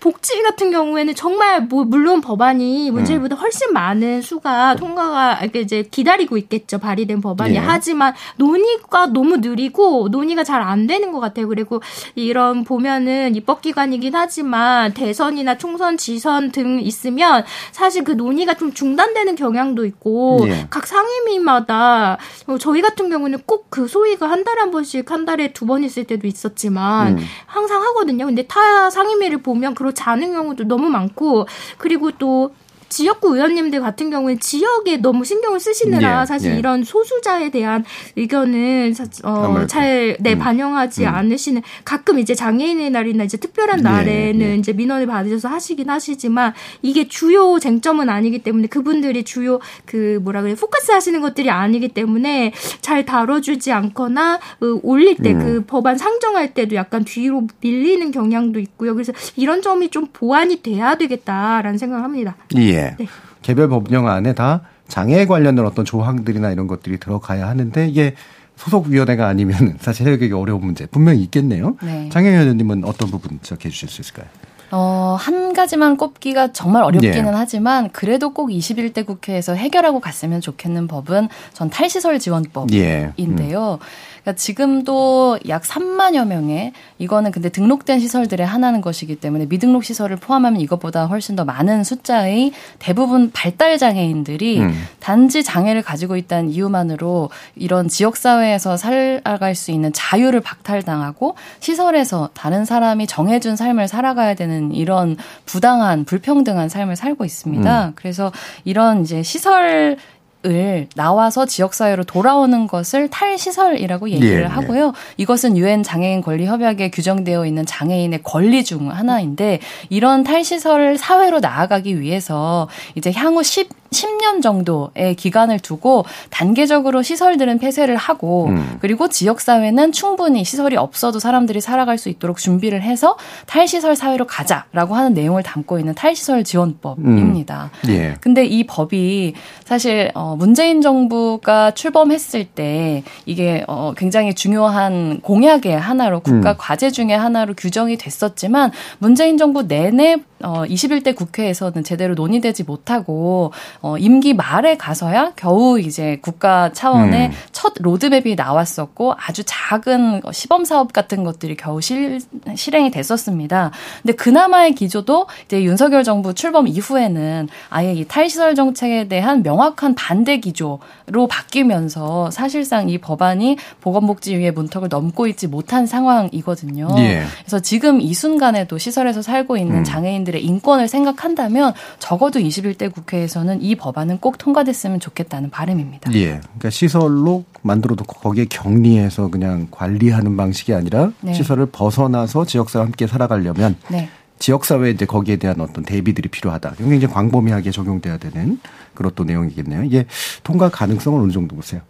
복지 같은 경우에는 정말 뭐 물론 법안이 문재인보다 음. 훨씬 많은 수가 통과가 이렇게 이제 기다리고 있겠죠 발의된 법안이 예. 하지만 논의가 너무 느리고 논의가 잘 안 되는 것 같아요. 그리고 이런 보면은 입법기관이긴 하지만 대선이나 총선, 지선 등 있으면 사실 그 논의가 좀 중단되는 경향도 있고 예. 각 상임위마다 뭐 저희 같은 경우는 꼭 그 소위가 한 달에 한 번씩 한 달에 두 번 있을 때도 있었지만 음. 항상 하거든요. 근데 타 상임위를 보면 그렇 지 않은 경우도 너무 많고 그리고 또 지역구 의원님들 같은 경우에 지역에 너무 신경을 쓰시느라 예, 사실 예. 이런 소수자에 대한 의견은 어, 잘 네, 음. 반영하지 음. 않으시는 가끔 이제 장애인의 날이나 이제 특별한 예, 날에는 예, 이제 민원을 받으셔서 하시긴 하시지만 이게 주요 쟁점은 아니기 때문에 그분들이 주요 그 뭐라 그래 포커스 하시는 것들이 아니기 때문에 잘 다뤄주지 않거나 그 올릴 때그 음. 그 법안 상정할 때도 약간 뒤로 밀리는 경향도 있고요. 그래서 이런 점이 좀 보완이 돼야 되겠다라는 생각을 합니다. 예. 네. 개별 법령 안에 다 장애 관련된 어떤 조항들이나 이런 것들이 들어가야 하는데 이게 소속 위원회가 아니면 사실 해결하기 어려운 문제 분명히 있겠네요. 네. 장애위원님은 어떤 부분 지적해 주실 수 있을까요? 어, 한 가지만 꼽기가 정말 어렵기는 예. 하지만 그래도 꼭 21대 국회에서 해결하고 갔으면 좋겠는 법은 전 탈시설 지원법인데요. 예. 음. 그러니까 지금도 약 3만여 명의 이거는 근데 등록된 시설들의 하나는 것이기 때문에 미등록 시설을 포함하면 이것보다 훨씬 더 많은 숫자의 대부분 발달 장애인들이 음. 단지 장애를 가지고 있다는 이유만으로 이런 지역 사회에서 살아갈 수 있는 자유를 박탈당하고 시설에서 다른 사람이 정해준 삶을 살아가야 되는 이런 부당한 불평등한 삶을 살고 있습니다. 음. 그래서 이런 이제 시설 을 나와서 지역 사회로 돌아오는 것을 탈시설이라고 얘기를 예, 예. 하고요. 예. 이것은 유엔 장애인 권리 협약에 규정되어 있는 장애인의 권리 중 하나인데 이런 탈시설 사회로 나아가기 위해서 이제 향후 10 10년 정도의 기간을 두고 단계적으로 시설들은 폐쇄를 하고 음. 그리고 지역 사회는 충분히 시설이 없어도 사람들이 살아갈 수 있도록 준비를 해서 탈시설 사회로 가자라고 하는 내용을 담고 있는 탈시설 지원법입니다. 음. 예. 근데 이 법이 사실 어 문재인 정부가 출범했을 때 이게 어 굉장히 중요한 공약의 하나로 국가 음. 과제 중의 하나로 규정이 됐었지만 문재인 정부 내내 어 21대 국회에서는 제대로 논의되지 못하고 어, 임기 말에 가서야 겨우 이제 국가 차원의 음. 첫 로드맵이 나왔었고 아주 작은 시범 사업 같은 것들이 겨우 실, 실행이 됐었습니다. 근데 그나마의 기조도 이제 윤석열 정부 출범 이후에는 아예 이 탈시설 정책에 대한 명확한 반대 기조로 바뀌면서 사실상 이 법안이 보건복지위의 문턱을 넘고 있지 못한 상황이거든요. 예. 그래서 지금 이 순간에도 시설에서 살고 있는 음. 장애인들 의 인권을 생각한다면 적어도 21대 국회에서는 이 법안은 꼭 통과됐으면 좋겠다는 바람입니다. 예. 그러니까 시설로 만들어도 거기에 격리해서 그냥 관리하는 방식이 아니라 네. 시설을 벗어나서 지역사회와 함께 살아가려면 네. 지역사회 이제 거기에 대한 어떤 대비들이 필요하다. 굉장히 광범위하게 적용돼야 되는 그런 또 내용이겠네요. 이게 통과 가능성은 어느 정도 보세요?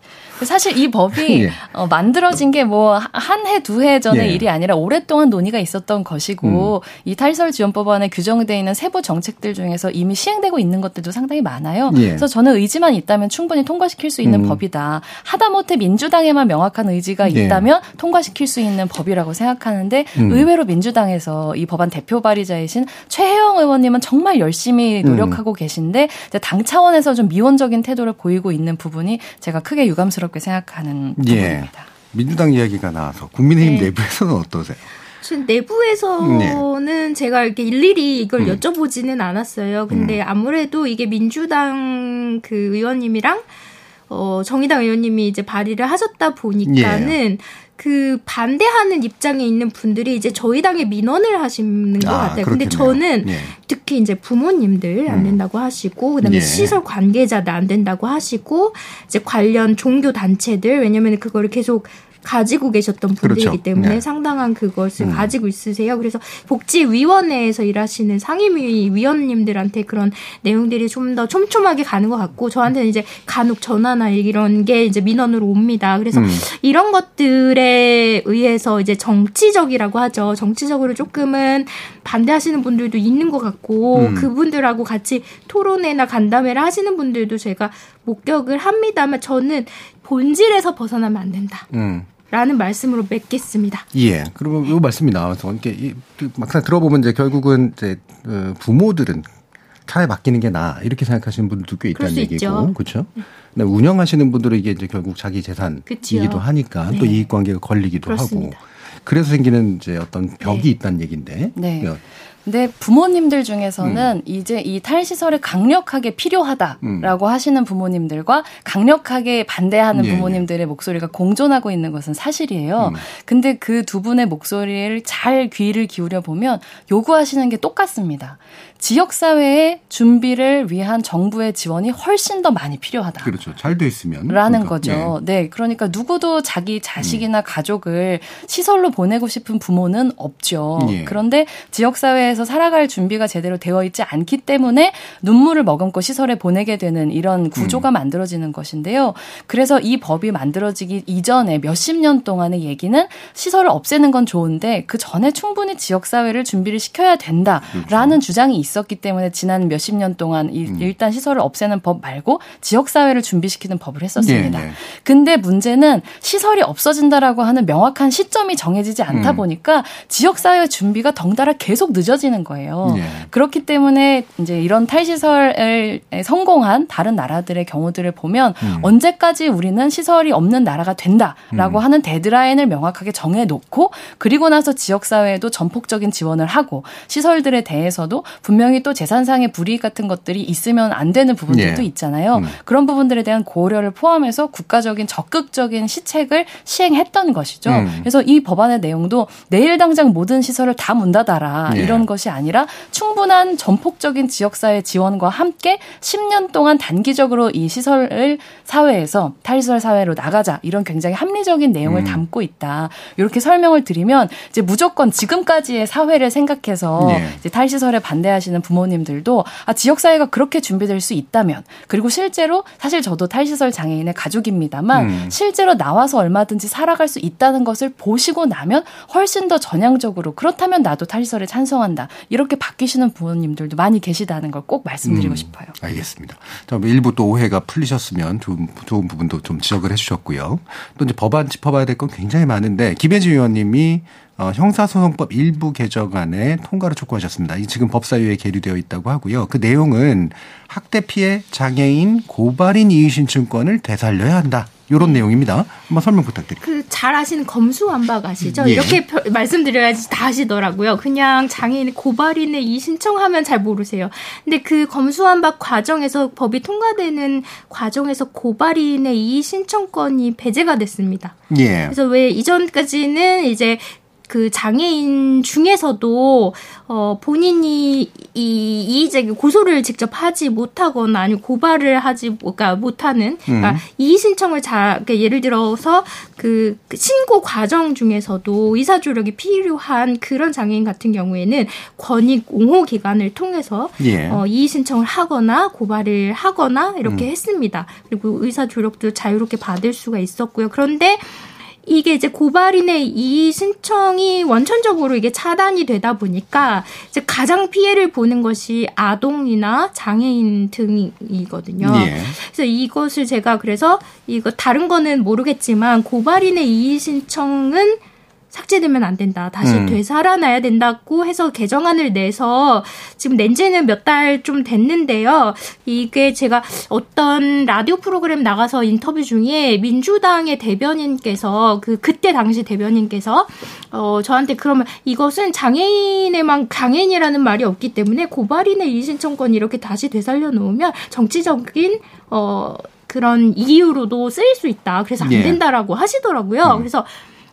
사실 이 법이 예. 어, 만들어진 게 뭐 한 해, 두해 전의 예. 일이 아니라 오랫동안 논의가 있었던 것이고 음. 이 탈설 지원법안에 규정되어 있는 세부 정책들 중에서 이미 시행되고 있는 것들도 상당히 많아요. 예. 그래서 저는 의지만 있다면 충분히 통과시킬 수 있는 음. 법이다. 하다못해 민주당에만 명확한 의지가 예. 있다면 통과시킬 수 있는 법이라고 생각하는데 음. 의외로 민주당에서 이 법안 대표 발의자이신 최혜영 의원님은 정말 열심히 노력하고 음. 계신데 당 차원에서 좀 미온적인 태도를 보이고 있는 부분이 제가 크게 유감스럽 자랑스럽게 생각하는 예. 부분입니다. 민주당 이야기가 나와서 국민의힘 네. 내부에서는 어떠세요? 내부에서는 네. 제가 이렇게 일일이 이걸 음. 여쭤보지는 않았어요. 근데 음. 아무래도 이게 민주당 그 의원님이랑 어, 정의당 의원님이 이제 발의를 하셨다 보니까는 예. 그 반대하는 입장에 있는 분들이 이제 저희 당에 민원을 하시는 것 아, 같아요. 그렇겠네요. 근데 저는 예. 특히 이제 부모님들 안 음. 된다고 하시고 그다음에 예. 시설 관계자들 안 된다고 하시고 이제 관련 종교 단체들 왜냐면 그거를 계속 가지고 계셨던 분들이기 그렇죠. 때문에 네. 상당한 그것을 음. 가지고 있으세요. 그래서 복지위원회에서 일하시는 상임위 위원님들한테 그런 내용들이 좀 더 촘촘하게 가는 것 같고 저한테는 이제 간혹 전화나 이런 게 이제 민원으로 옵니다. 그래서 음. 이런 것들에 의해서 이제 정치적이라고 하죠. 정치적으로 조금은 반대하시는 분들도 있는 것 같고 음. 그분들하고 같이 토론회나 간담회를 하시는 분들도 제가 목격을 합니다만 저는 본질에서 벗어나면 안 된다. 음. 라는 말씀으로 맺겠습니다. 예. 그러면 이 말씀이 나와서 이렇게 막상 들어보면 이제 결국은 이제 어, 부모들은 차에 맡기는 게 나아 이렇게 생각하시는 분들도 꽤 있다는 얘기고 그렇죠. 근데 운영하시는 분들은 이게 이제 결국 자기 재산이기도. 하니까 네. 또 이익 관계가 걸리기도 그렇습니다. 하고 그래서 생기는 이제 어떤 벽이 네. 있다는 얘기인데. 네. 근데 부모님들 중에서는 음. 이제 이 탈시설이 강력하게 필요하다라고 음. 하시는 부모님들과 강력하게 반대하는 예, 예. 부모님들의 목소리가 공존하고 있는 것은 사실이에요. 음. 근데 그 두 분의 목소리를 잘 귀를 기울여 보면 요구하시는 게 똑같습니다. 지역사회의 준비를 위한 정부의 지원이 훨씬 더 많이 필요하다. 그렇죠. 잘 돼 있으면. 라는 그러니까. 거죠. 네. 네. 그러니까 누구도 자기 자식이나 음. 가족을 시설로 보내고 싶은 부모는 없죠. 예. 그런데 지역사회에서 살아갈 준비가 제대로 되어 있지 않기 때문에 눈물을 머금고 시설에 보내게 되는 이런 구조가 음. 만들어지는 것인데요. 그래서 이 법이 만들어지기 이전에 몇십 년 동안의 얘기는 시설을 없애는 건 좋은데 그 전에 충분히 지역사회를 준비를 시켜야 된다라는 그렇죠. 주장이 있습니다. 있었기 때문에 지난 몇십 년 동안 이, 음. 일단 시설을 없애는 법 말고 지역 사회를 준비시키는 법을 했었습니다. 네, 네. 근데 문제는 시설이 없어진다라고 하는 명확한 시점이 정해지지 않다 음. 보니까 지역 사회 준비가 덩달아 계속 늦어지는 거예요. 네. 그렇기 때문에 이제 이런 탈시설에 성공한 다른 나라들의 경우들을 보면 음. 언제까지 우리는 시설이 없는 나라가 된다라고 음. 하는 데드라인을 명확하게 정해 놓고 그리고 나서 지역 사회에도 전폭적인 지원을 하고 시설들에 대해서도 분명 분명히 또 재산상의 불이익 같은 것들이 있으면 안 되는 부분들도 예. 있잖아요. 음. 그런 부분들에 대한 고려를 포함해서 국가적인 적극적인 시책을 시행했던 것이죠. 음. 그래서 이 법안의 내용도 내일 당장 모든 시설을 다 문 닫아라 예. 이런 것이 아니라 충분한 전폭적인 지역사회 지원과 함께 10년 동안 단기적으로 이 시설을 사회에서 탈시설 사회로 나가자 이런 굉장히 합리적인 내용을 음. 담고 있다. 이렇게 설명을 드리면 이제 무조건 지금까지의 사회를 생각해서 예. 이제 탈시설에 반대하시 는 하시는 부모님들도 아, 지역사회가 그렇게 준비될 수 있다면 그리고 실제로 사실 저도 탈시설 장애인의 가족입니다만 음. 실제로 나와서 얼마든지 살아갈 수 있다는 것을 보시고 나면 훨씬 더 전향적으로 그렇다면 나도 탈시설에 찬성한다. 이렇게 바뀌시는 부모님들도 많이 계시다는 걸 꼭 말씀드리고 음. 싶어요. 알겠습니다. 자, 일부 또 오해가 풀리셨으면 좋은, 좋은 부분도 좀 지적을 해 주셨고요. 또 이제 법안 짚어봐야 될 건 굉장히 많은데 김혜지 의원님이 어, 형사소송법 일부 개정안에 통과를 촉구하셨습니다. 이 지금 법사위에 계류되어 있다고 하고요. 그 내용은 학대 피해 장애인 고발인 이의신청권을 되살려야 한다. 이런 네. 내용입니다. 한번 설명 부탁드립니다. 그 잘 아시는 검수완박 아시죠? 예. 이렇게 말씀드려야지 다 아시더라고요. 그냥 장애인 고발인의 이 신청하면 잘 모르세요. 근데 그 검수완박 과정에서 법이 통과되는 과정에서 고발인의 이 신청권이 배제가 됐습니다. 예. 그래서 왜 이전까지는 이제 그 장애인 중에서도 어 본인이 이 이의제기 고소를 직접 하지 못하거나 아니면 고발을 하지 그러니까 못하는 그러니까 음. 이의 신청을 잘 그러니까 예를 들어서 그 신고 과정 중에서도 의사 조력이 필요한 그런 장애인 같은 경우에는 권익 옹호 기관을 통해서 예. 어 이의 신청을 하거나 고발을 하거나 이렇게 음. 했습니다. 그리고 의사 조력도 자유롭게 받을 수가 있었고요. 그런데 이게 이제 고발인의 이 신청이 원천적으로 이게 차단이 되다 보니까 이제 가장 피해를 보는 것이 아동이나 장애인 등이거든요. 예. 그래서 이것을 제가 그래서 이거 다른 거는 모르겠지만 고발인의 이의 신청은 삭제되면 안 된다. 다시 음. 되살아나야 된다고 해서 개정안을 내서 지금 낸 지는 몇 달 좀 됐는데요. 이게 제가 어떤 라디오 프로그램 나가서 인터뷰 중에 민주당의 대변인께서 그 그때 당시 대변인께서 어 저한테 그러면 이것은 장애인에만 장애인이라는 말이 없기 때문에 고발인의 이의신청권 이렇게 다시 되살려 놓으면 정치적인 어 그런 이유로도 쓰일 수 있다. 그래서 안 예. 된다라고 하시더라고요. 음. 그래서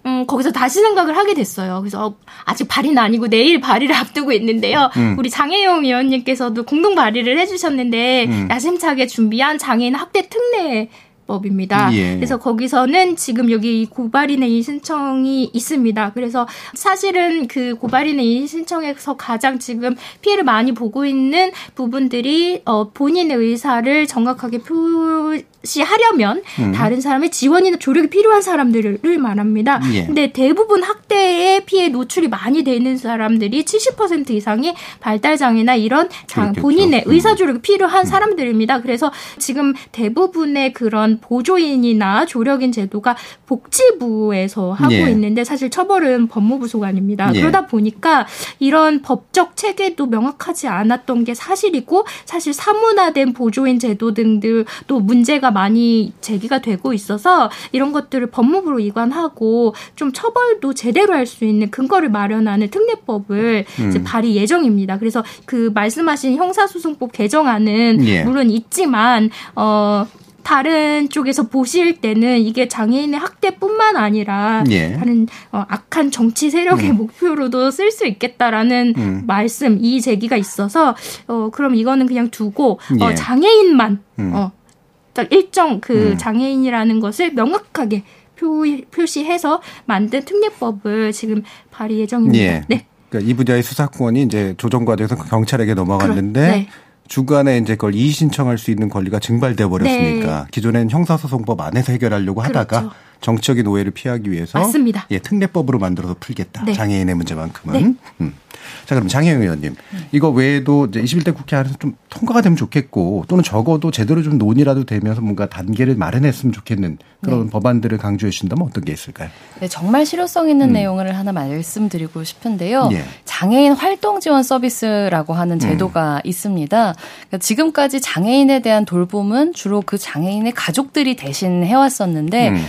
음, 거기서 다시 생각을 하게 됐어요. 그래서 아직 발의는 아니고 내일 발의를 앞두고 있는데요. 음. 우리 장혜영 위원님께서도 공동 발의를 해주셨는데 음. 야심차게 준비한 장애인 학대 특례 법입니다. 예. 그래서 거기서는 지금 여기 고발인의 이 신청이 있습니다. 그래서 사실은 그 고발인의 이 신청에서 가장 지금 피해를 많이 보고 있는 부분들이 어 본인의 의사를 정확하게 표시 하려면 음. 다른 사람의 지원이나 조력이 필요한 사람들을 말합니다. 예. 근데 대부분 학대의 피해 노출이 많이 되는 사람들이 70% 이상이 발달 장애나 이런 장, 본인의 음. 의사 조력이 필요한 음. 사람들입니다. 그래서 지금 대부분의 그런 보조인이나 조력인 제도가 복지부에서 하고 예. 있는데 사실 처벌은 법무부 소관입니다. 예. 그러다 보니까 이런 법적 체계도 명확하지 않았던 게 사실이고 사실 사문화된 보조인 제도 등들 또 문제가 많이 제기가 되고 있어서 이런 것들을 법무부로 이관하고 좀 처벌도 제대로 할 수 있는 근거를 마련하는 특례법을 음. 발의 예정입니다. 그래서 그 말씀하신 형사소송법 개정안은 예. 물론 있지만 어 다른 쪽에서 보실 때는 이게 장애인의 학대뿐만 아니라 예. 다른 어, 악한 정치 세력의 음. 목표로도 쓸 수 있겠다라는 음. 말씀 이 제기가 있어서 어 그럼 이거는 그냥 두고 어, 예. 어, 장애인만 음. 어 일정 그 음. 장애인이라는 것을 명확하게 표, 표시해서 만든 특례법을 지금 발의 예정입니다. 예. 네. 그러니까 이 분야의 수사권이 이제 조정 과정에서 경찰에게 넘어갔는데 그럼, 네. 주간에 이제 그걸 이의 신청할 수 있는 권리가 증발돼 버렸으니까 네. 기존엔 형사소송법 안에서 해결하려고 하다가 그렇죠. 정치적인 오해를 피하기 위해서 맞습니다. 예, 특례법으로 만들어서 풀겠다. 네. 장애인의 문제만큼은. 네. 음. 자, 그럼 장혜영 의원님. 이거 외에도 이제 21대 국회 안에서 좀 통과가 되면 좋겠고 또는 적어도 제대로 좀 논의라도 되면서 뭔가 단계를 마련했으면 좋겠는 그런 네. 법안들을 강조해 주신다면 어떤 게 있을까요? 네, 정말 실효성 있는 음. 내용을 하나 말씀드리고 싶은데요. 예. 장애인 활동 지원 서비스라고 하는 음. 제도가 음. 있습니다. 그러니까 지금까지 장애인에 대한 돌봄은 주로 그 장애인의 가족들이 대신 해왔었는데 음.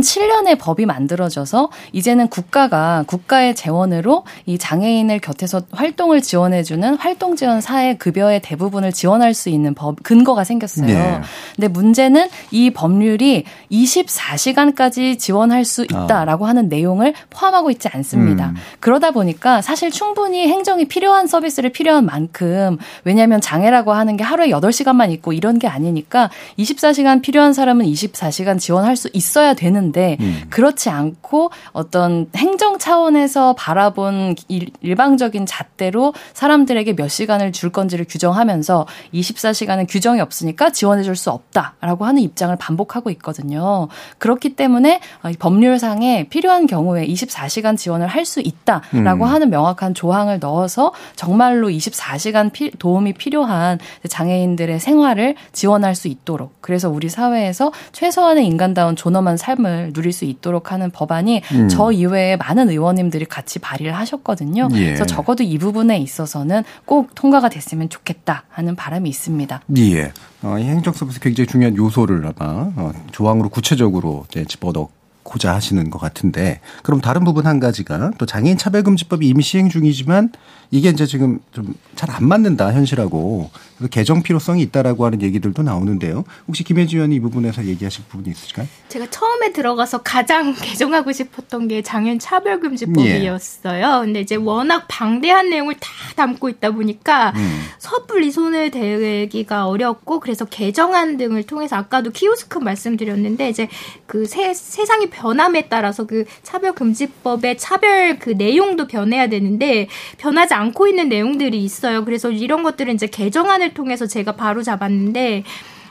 2007년에 법이 만들어져서 이제는 국가가 국가의 재원으로 이 장애인을 곁에서 활동을 지원해주는 활동 지원 사회 급여의 대부분을 지원할 수 있는 법 근거가 생겼어요. 네. 근데 문제는 이 법률이 24시간까지 지원할 수 있다라고 어. 하는 내용을 포함하고 있지 않습니다. 음. 그러다 보니까 사실 충분히 행정이 필요한 서비스를 필요한 만큼 왜냐하면 장애라고 하는 게 하루에 8시간만 있고 이런 게 아니니까 24시간 필요한 사람은 24시간 지원할 수 있어야 되는 데 음. 그렇지 않고 어떤 행정 차원에서 바라본 일방적인 잣대로 사람들에게 몇 시간을 줄 건지를 규정하면서 24시간은 규정이 없으니까 지원해 줄 수 없다라고 하는 입장을 반복하고 있거든요. 그렇기 때문에 법률상에 필요한 경우에 24시간 지원을 할 수 있다라고 음. 하는 명확한 조항을 넣어서 정말로 24시간 피, 도움이 필요한 장애인들의 생활을 지원할 수 있도록 그래서 우리 사회에서 최소한의 인간다운 존엄한 삶을 누릴 수 있도록 하는 법안이 음. 저 이외에 많은 의원님들이 같이 발의를 하셨거든요. 예. 그래서 적어도 이 부분에 있어서는 꼭 통과가 됐으면 좋겠다 하는 바람이 있습니다. 예. 어, 이 행정 서비스 굉장히 중요한 요소를 아마 어, 조항으로 구체적으로 이제 집어넣 고자 하시는 것 같은데 그럼 다른 부분 한 가지가 또 장애인 차별금지법이 이미 시행 중이지만 이게 이제 지금 좀 잘 안 맞는다 현실하고 개정 필요성이 있다라고 하는 얘기들도 나오는데요. 혹시 김혜지 의원이 이 부분에서 얘기하실 부분이 있으실까요? 제가 처음에 들어가서 가장 개정하고 싶었던 게 장애인 차별금지법이었어요. 예. 근데 이제 워낙 방대한 내용을 다 담고 있다 보니까 음. 섣불리 손을 대기가 어렵고 그래서 개정안 등을 통해서 아까도 키오스크 말씀드렸는데 이제 그 세, 세상이 변함에 따라서 그 차별금지법의 차별 그 내용도 변해야 되는데 변하지 않고 있는 내용들이 있어요. 그래서 이런 것들은 이제 개정안을 통해서 제가 바로 잡았는데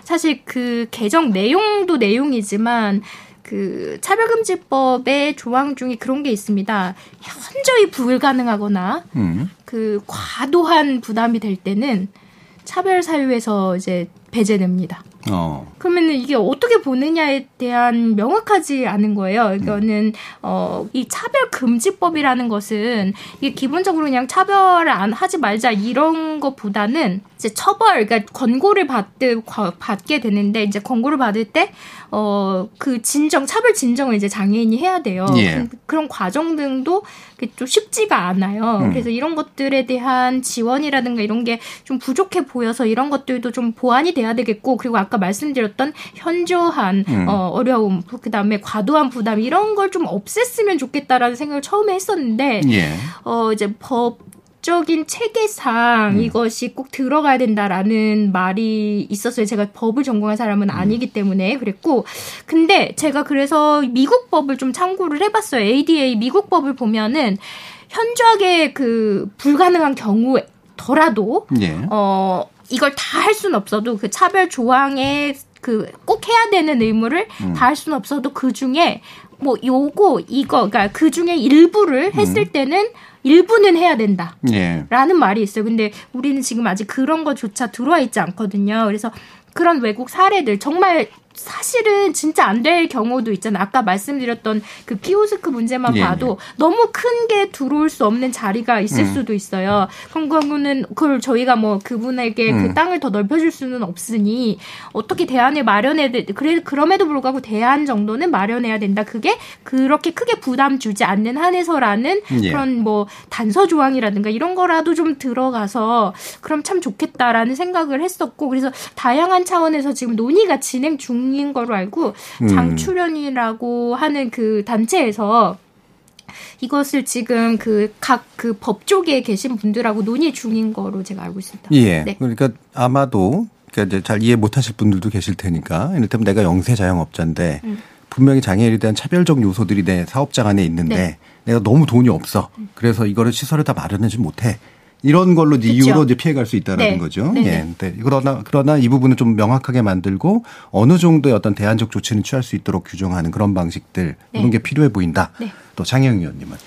사실 그 개정 내용도 내용이지만 그 차별금지법의 조항 중에 그런 게 있습니다. 현저히 불가능하거나 음. 그 과도한 부담이 될 때는 차별 사유에서 이제 배제됩니다. 어. 그러면 이게 어떻게 보느냐에 대한 명확하지 않은 거예요. 이거는 어, 이 차별 금지법이라는 것은 이게 기본적으로 그냥 차별을 안 하지 말자 이런 것보다는 이제 처벌, 그러니까 권고를 받드, 받게 되는데 이제 권고를 받을 때 어, 그 진정, 차별 진정을 이제 장애인이 해야 돼요. 예. 그, 런 과정 등도 좀 쉽지가 않아요. 음. 그래서 이런 것들에 대한 지원이라든가 이런 게 좀 부족해 보여서 이런 것들도 좀 보완이 돼야 되겠고, 그리고 아까 말씀드렸던 현저한 음. 어, 어려움, 그 다음에 과도한 부담, 이런 걸 좀 없앴으면 좋겠다라는 생각을 처음에 했었는데, 예. 어, 이제 법, 법적인 체계상 음. 이것이 꼭 들어가야 된다라는 말이 있었어요. 제가 법을 전공한 사람은 음. 아니기 때문에 그랬고, 근데 제가 그래서 미국 법을 좀 참고를 해봤어요. ADA 미국 법을 보면은 현저하게 그 불가능한 경우 더라도 예. 어 이걸 다 할 수는 없어도 그 차별 조항에 그 꼭 해야 되는 의무를 음. 다할 수는 없어도 그 중에 뭐 요거 이거 그러니까 그 중에 일부를 했을 음. 때는 일부는 해야 된다. 예. 라는 말이 있어요. 근데 우리는 지금 아직 그런 것조차 들어와 있지 않거든요. 그래서 그런 외국 사례들 정말 사실은 진짜 안 될 경우도 있잖아요. 아까 말씀드렸던 그 키오스크 문제만 예, 봐도 너무 큰 게 들어올 수 없는 자리가 있을 음. 수도 있어요. 경우는 그걸 저희가 뭐 그분에게 음. 그 땅을 더 넓혀줄 수는 없으니 어떻게 대안을 마련해야 돼. 그래 그럼에도 불구하고 대안 정도는 마련해야 된다. 그게 그렇게 크게 부담 주지 않는 한에서라는 예. 그런 뭐 단서 조항이라든가 이런 거라도 좀 들어가서 그럼 참 좋겠다라는 생각을 했었고 그래서 다양한 차원에서 지금 논의가 진행 중인 거로 알고 음. 장출연이라고 하는 그 단체에서 이것을 지금 그 각 그 법조계에 계신 분들하고 논의 중인 거로 제가 알고 있습니다. 예. 네. 그러니까 아마도 그러니까 이제 잘 이해 못하실 분들도 계실 테니까 이를테면 내가 영세 자영업자인데 음. 분명히 장애인에 대한 차별적 요소들이 내 사업장 안에 있는데 네. 내가 너무 돈이 없어. 그래서 이거를 시설을 다 마련하지 못해. 이런 걸로 그쵸. 이유로 이제 피해갈 수 있다라는 네. 거죠. 네. 예. 네. 그러나 그러나 이 부분을 좀 명확하게 만들고 어느 정도의 어떤 대안적 조치는 취할 수 있도록 규정하는 그런 방식들 네. 이런 게 필요해 보인다. 네. 또 장혜영 의원님은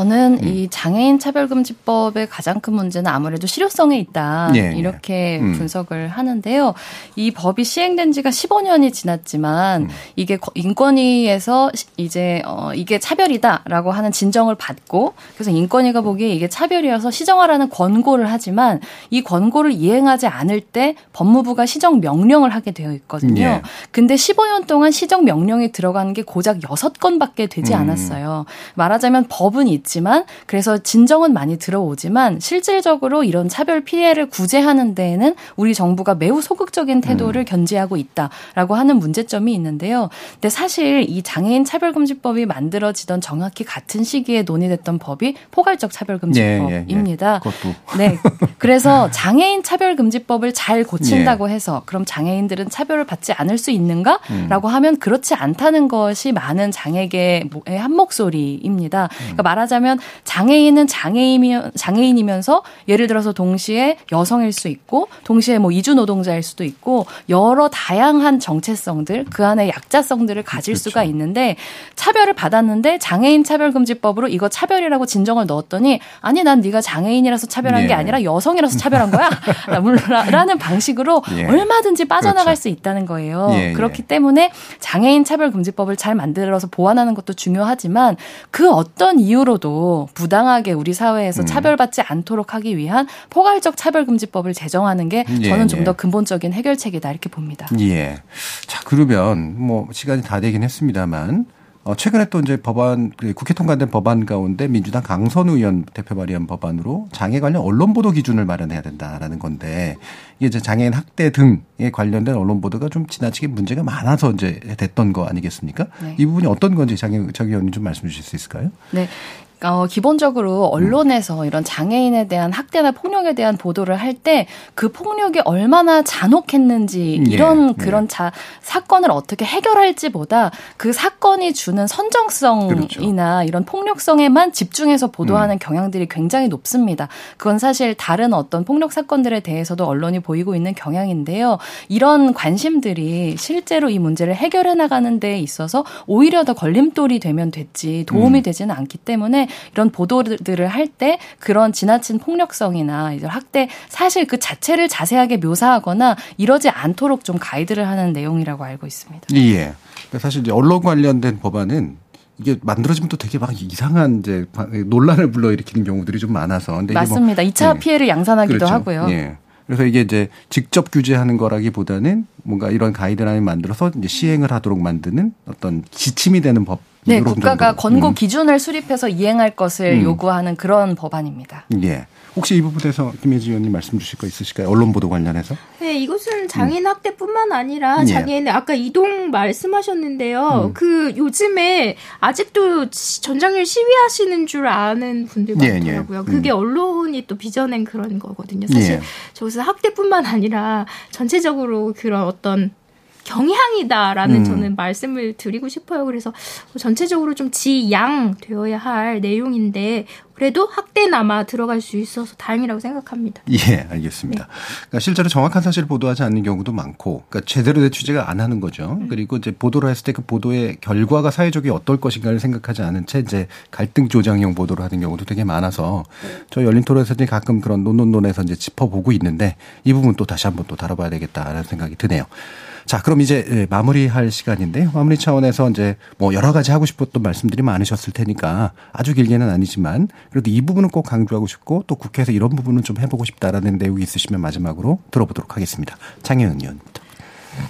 저는 음. 이 장애인 차별금지법의 가장 큰 문제는 아무래도 실효성에 있다. 예, 예. 이렇게 음. 분석을 하는데요. 이 법이 시행된 지가 15년이 지났지만 음. 이게 거- 인권위에서 시- 이제 어 이게 차별이다라고 하는 진정을 받고 그래서 인권위가 보기에 이게 차별이어서 시정하라는 권고를 하지만 이 권고를 이행하지 않을 때 법무부가 시정 명령을 하게 되어 있거든요. 예. 근데 15년 동안 시정 명령이 들어간 게 고작 6건밖에 되지 음. 않았어요. 말하자면 법은 있 지만 그래서 진정은 많이 들어오지만 실질적으로 이런 차별 피해를 구제하는 데에는 우리 정부가 매우 소극적인 태도를 견지하고 있다라고 하는 문제점이 있는데요. 근데 사실 이 장애인 차별금지법이 만들어지던 정확히 같은 시기에 논의됐던 법이 포괄적 차별금지법입니다. 예, 예. 그것도 네. 그래서 장애인 차별금지법을 잘 고친다고 해서 그럼 장애인들은 차별을 받지 않을 수 있는가라고 하면 그렇지 않다는 것이 많은 장애계의 한 목소리입니다. 그러니까 말하 자면 장애인은 장애인이면 장애인이면서 예를 들어서 동시에 여성일 수 있고 동시에 뭐 이주 노동자일 수도 있고 여러 다양한 정체성들 그 안에 약자성들을 가질 수가 있는데 차별을 받았는데 장애인 차별금지법으로 이거 차별이라고 진정을 넣었더니 아니 난 네가 장애인이라서 차별한 예. 게 아니라 여성이라서 차별한 거야 라는 방식으로 예. 얼마든지 빠져나갈 그렇죠. 수 있다는 거예요. 예, 예. 그렇기 때문에 장애인 차별금지법을 잘 만들어서 보완하는 것도 중요하지만 그 어떤 이유로 도 부당하게 우리 사회에서 음. 차별받지 않도록 하기 위한 포괄적 차별금지법을 제정하는 게 예, 저는 좀 예. 더 근본적인 해결책이다 이렇게 봅니다. 예. 자, 그러면 뭐 시간이 다 되긴 했습니다만 어, 최근에 또 이제 법안, 그 국회 통과된 법안 가운데 민주당 강선 의원 대표 발의한 법안으로 장애 관련 언론 보도 기준을 마련해야 된다라는 건데 이게 이제 장애인 학대 등에 관련된 언론 보도가 좀 지나치게 문제가 많아서 이제 됐던 거 아니겠습니까? 네. 이 부분이 어떤 건지 장애, 장 의원님 좀 말씀 주실 수 있을까요? 네. 어, 기본적으로 언론에서 이런 장애인에 대한 학대나 폭력에 대한 보도를 할 때 그 폭력이 얼마나 잔혹했는지 예, 이런 예. 그런 자, 사건을 어떻게 해결할지보다 그 사건이 주는 선정성이나 이런 폭력성에만 집중해서 보도하는 경향들이 굉장히 높습니다. 그건 사실 다른 어떤 폭력 사건들에 대해서도 언론이 보이고 있는 경향인데요. 이런 관심들이 실제로 이 문제를 해결해 나가는 데 있어서 오히려 더 걸림돌이 되면 됐지 도움이 음. 되지는 않기 때문에 이런 보도들을 할 때 그런 지나친 폭력성이나 이제 학대 사실 그 자체를 자세하게 묘사하거나 이러지 않도록 좀 가이드를 하는 내용이라고 알고 있습니다. 예. 그러니까 사실 이제 언론 관련된 법안은 이게 만들어지면 또 되게 막 이상한 이제 논란을 불러일으키는 경우들이 좀 많아서. 근데 뭐- 맞습니다. 2차 예. 피해를 양산하기도 그렇죠. 하고요. 예. 그래서 이게 이제 직접 규제하는 거라기보다는 뭔가 이런 가이드라인 만들어서 이제 시행을 하도록 만드는 어떤 지침이 되는 법. 네, 국가가 정도. 권고 음. 기준을 수립해서 이행할 것을 음. 요구하는 그런 법안입니다. 예. 혹시 이 부분에서 김혜지 의원님 말씀 주실 거 있으실까요? 언론 보도 관련해서? 네, 이것은 장애인 학대뿐만 아니라 예. 장애인 아까 이동 말씀하셨는데요. 음. 그 요즘에 아직도 시- 전장률 시위하시는 줄 아는 분들 예, 많더라고요. 예. 그게 음. 언론이 또 빚어낸 그런 거거든요. 사실 예. 저기서 학대뿐만 아니라 전체적으로 그런 어떤 경향이다라는 음. 저는 말씀을 드리고 싶어요. 그래서 전체적으로 좀 지양 되어야 할 내용인데 그래도 학대나마 들어갈 수 있어서 다행이라고 생각합니다. 예, 알겠습니다. 그러니까 실제로 정확한 사실을 보도하지 않는 경우도 많고, 그러니까 제대로 된 취재가 안 하는 거죠. 그리고 이제 보도를 했을 때 그 보도의 결과가 사회적이 어떨 것인가를 생각하지 않은 채 이제 갈등 조장형 보도를 하는 경우도 되게 많아서 저희 열린 토론에서 이제 가끔 그런 논논논에서 이제 짚어보고 있는데 이 부분 또 다시 한번 또 다뤄봐야 되겠다라는 생각이 드네요. 자, 그럼 이제 예, 마무리할 시간인데 마무리 차원에서 이제 뭐 여러 가지 하고 싶었던 말씀들이 많으셨을 테니까 아주 길게는 아니지만 그래도 이 부분은 꼭 강조하고 싶고 또 국회에서 이런 부분은 좀 해보고 싶다라는 내용이 있으시면 마지막으로 들어보도록 하겠습니다. 장혜은 의원부터.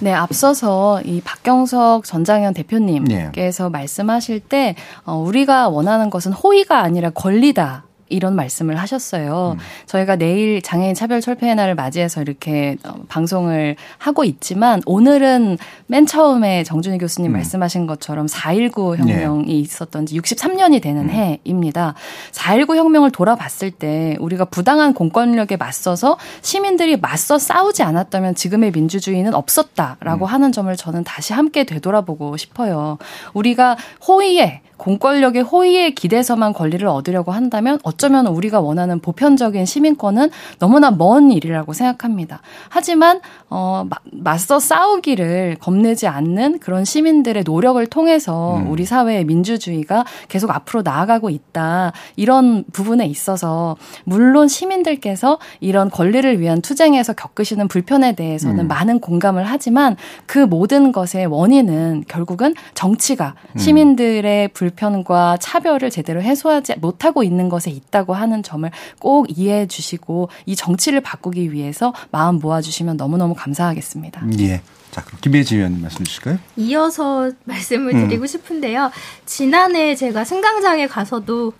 네, 앞서서 이 박경석 전장현 대표님께서 네. 말씀하실 때 어, 우리가 원하는 것은 호의가 아니라 권리다. 이런 말씀을 하셨어요. 음. 저희가 내일 장애인 차별 철폐의 날을 맞이해서 이렇게 어, 방송을 하고 있지만 오늘은 맨 처음에 정준희 교수님 음. 말씀하신 것처럼 4.19 혁명이 네. 있었던 지 63년이 되는 음. 해입니다. 4.19 혁명을 돌아봤을 때 우리가 부당한 공권력에 맞서서 시민들이 맞서 싸우지 않았다면 지금의 민주주의는 없었다라고 음. 하는 점을 저는 다시 함께 되돌아보고 싶어요. 우리가 호의에 공권력의 호의에 기대서만 권리를 얻으려고 한다면 어쩌면 우리가 원하는 보편적인 시민권은 너무나 먼 일이라고 생각합니다. 하지만 어 맞서 싸우기를 겁내지 않는 그런 시민들의 노력을 통해서 음. 우리 사회의 민주주의가 계속 앞으로 나아가고 있다. 이런 부분에 있어서 물론 시민들께서 이런 권리를 위한 투쟁에서 겪으시는 불편에 대해서는 음. 많은 공감을 하지만 그 모든 것의 원인은 결국은 정치가 음. 시민들의 불 불편과 차별을 제대로 해소하지 못하고 있는 것에 있다고 하는 점을 꼭 이해해 주시고 이 정치를 바꾸기 위해서 마음 모아주시면 너무너무 감사하겠습니다. 예. 자, 그럼 김혜지 의원님 말씀 주실까요? 이어서 말씀을 음. 드리고 음. 싶은데요. 지난해 제가 승강장에 가서도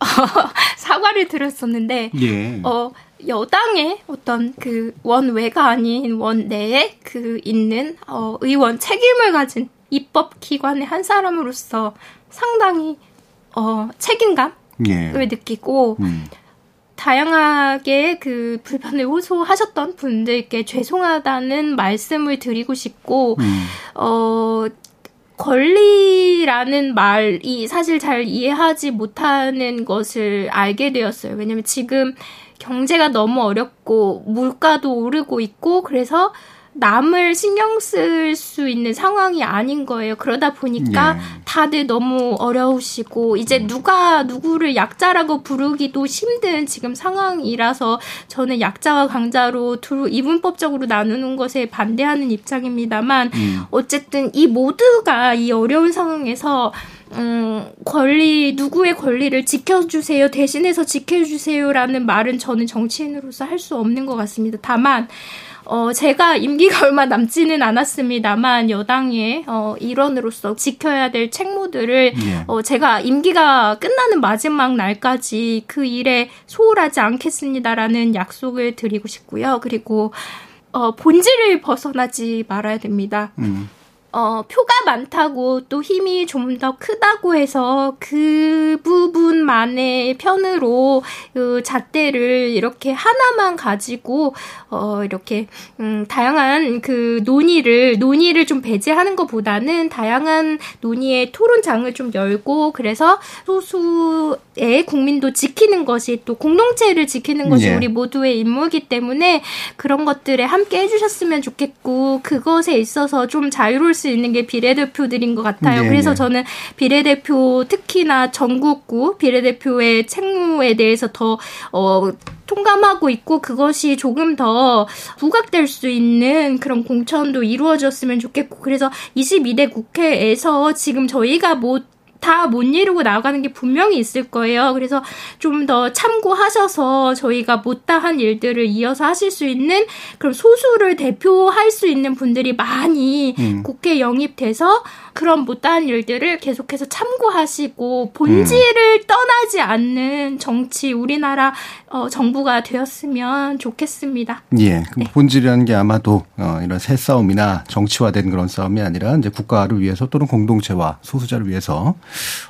사과를 드렸었는데, 예. 어, 여당의 어떤 그 원외가 아닌 원내에 그 있는 어, 의원 책임을 가진 입법 기관의 한 사람으로서 상당히 어, 책임감을 예. 느끼고 음. 다양하게 그 불편을 호소하셨던 분들께 죄송하다는 말씀을 드리고 싶고 음. 어 권리라는 말이 사실 잘 이해하지 못하는 것을 알게 되었어요. 왜냐면 지금 경제가 너무 어렵고 물가도 오르고 있고 그래서 남을 신경 쓸 수 있는 상황이 아닌 거예요. 그러다 보니까 예. 다들 너무 어려우시고 이제 음. 누가 누구를 약자라고 부르기도 힘든 지금 상황이라서 저는 약자와 강자로 두 이분법적으로 나누는 것에 반대하는 입장입니다만 음. 어쨌든 이 모두가 이 어려운 상황에서 음, 권리, 누구의 권리를 지켜주세요, 대신해서 지켜주세요라는 말은 저는 정치인으로서 할 수 없는 것 같습니다. 다만, 어, 제가 임기가 얼마 남지는 않았습니다만 여당의 어, 일원으로서 지켜야 될 책무들을 예. 어, 제가 임기가 끝나는 마지막 날까지 그 일에 소홀하지 않겠습니다라는 약속을 드리고 싶고요. 그리고 어, 본질을 벗어나지 말아야 됩니다. 음. 어, 표가 많다고 또 힘이 좀 더 크다고 해서 그 부분만의 편으로 그 잣대를 이렇게 하나만 가지고 어, 이렇게 음, 다양한 그 논의를 논의를 좀 배제하는 것보다는 다양한 논의의 토론장을 좀 열고 그래서 소수의 국민도 지키는 것이 또 공동체를 지키는 것이 예. 우리 모두의 임무이기 때문에 그런 것들에 함께 해주셨으면 좋겠고 그것에 있어서 좀 자유로울 수 있는 게 비례대표들인 것 같아요. 네 그래서 네. 저는 비례대표 특히나 전국구 비례대표의 책무에 대해서 더 어, 통감하고 있고 그것이 조금 더 부각될 수 있는 그런 공천도 이루어졌으면 좋겠고 그래서 22대 국회에서 지금 저희가 못 다 못 이루고 나가는 게 분명히 있을 거예요. 그래서 좀 더 참고하셔서 저희가 못다한 일들을 이어서 하실 수 있는 그런 소수를 대표할 수 있는 분들이 많이 음. 국회 영입돼서 그런 못다한 일들을 계속해서 참고하시고 본질을 음. 떠나지 않는 정치 우리나라 어, 정부가 되었으면 좋겠습니다. 예, 네. 본질이라는 게 아마도 어, 이런 새 싸움이나 정치화된 그런 싸움이 아니라 이제 국가를 위해서 또는 공동체와 소수자를 위해서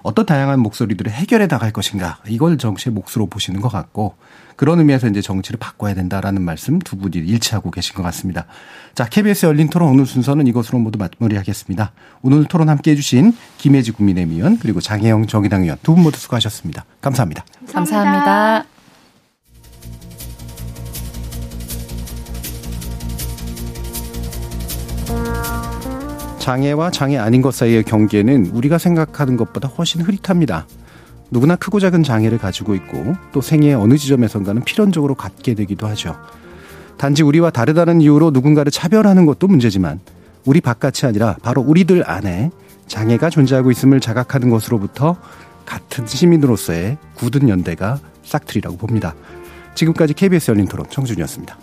어떤 다양한 목소리들을 해결해 나갈 것인가 이걸 정치의 몫으로 보시는 것 같고 그런 의미에서 이제 정치를 바꿔야 된다라는 말씀 두 분이 일치하고 계신 것 같습니다. 자, KBS 열린 토론 오늘 순서는 이것으로 모두 마무리하겠습니다. 오늘 토론 함께 해주신 김혜지 국민의힘 의원 그리고 장혜영 정의당 의원 두 분 모두 수고하셨습니다. 감사합니다. 감사합니다. 장애와 장애 아닌 것 사이의 경계는 우리가 생각하는 것보다 훨씬 흐릿합니다. 누구나 크고 작은 장애를 가지고 있고 또 생애의 어느 지점에선가는 필연적으로 갖게 되기도 하죠. 단지 우리와 다르다는 이유로 누군가를 차별하는 것도 문제지만 우리 바깥이 아니라 바로 우리들 안에 장애가 존재하고 있음을 자각하는 것으로부터 같은 시민으로서의 굳은 연대가 싹트리라고 봅니다. 지금까지 KBS 열린 토론 청준이었습니다.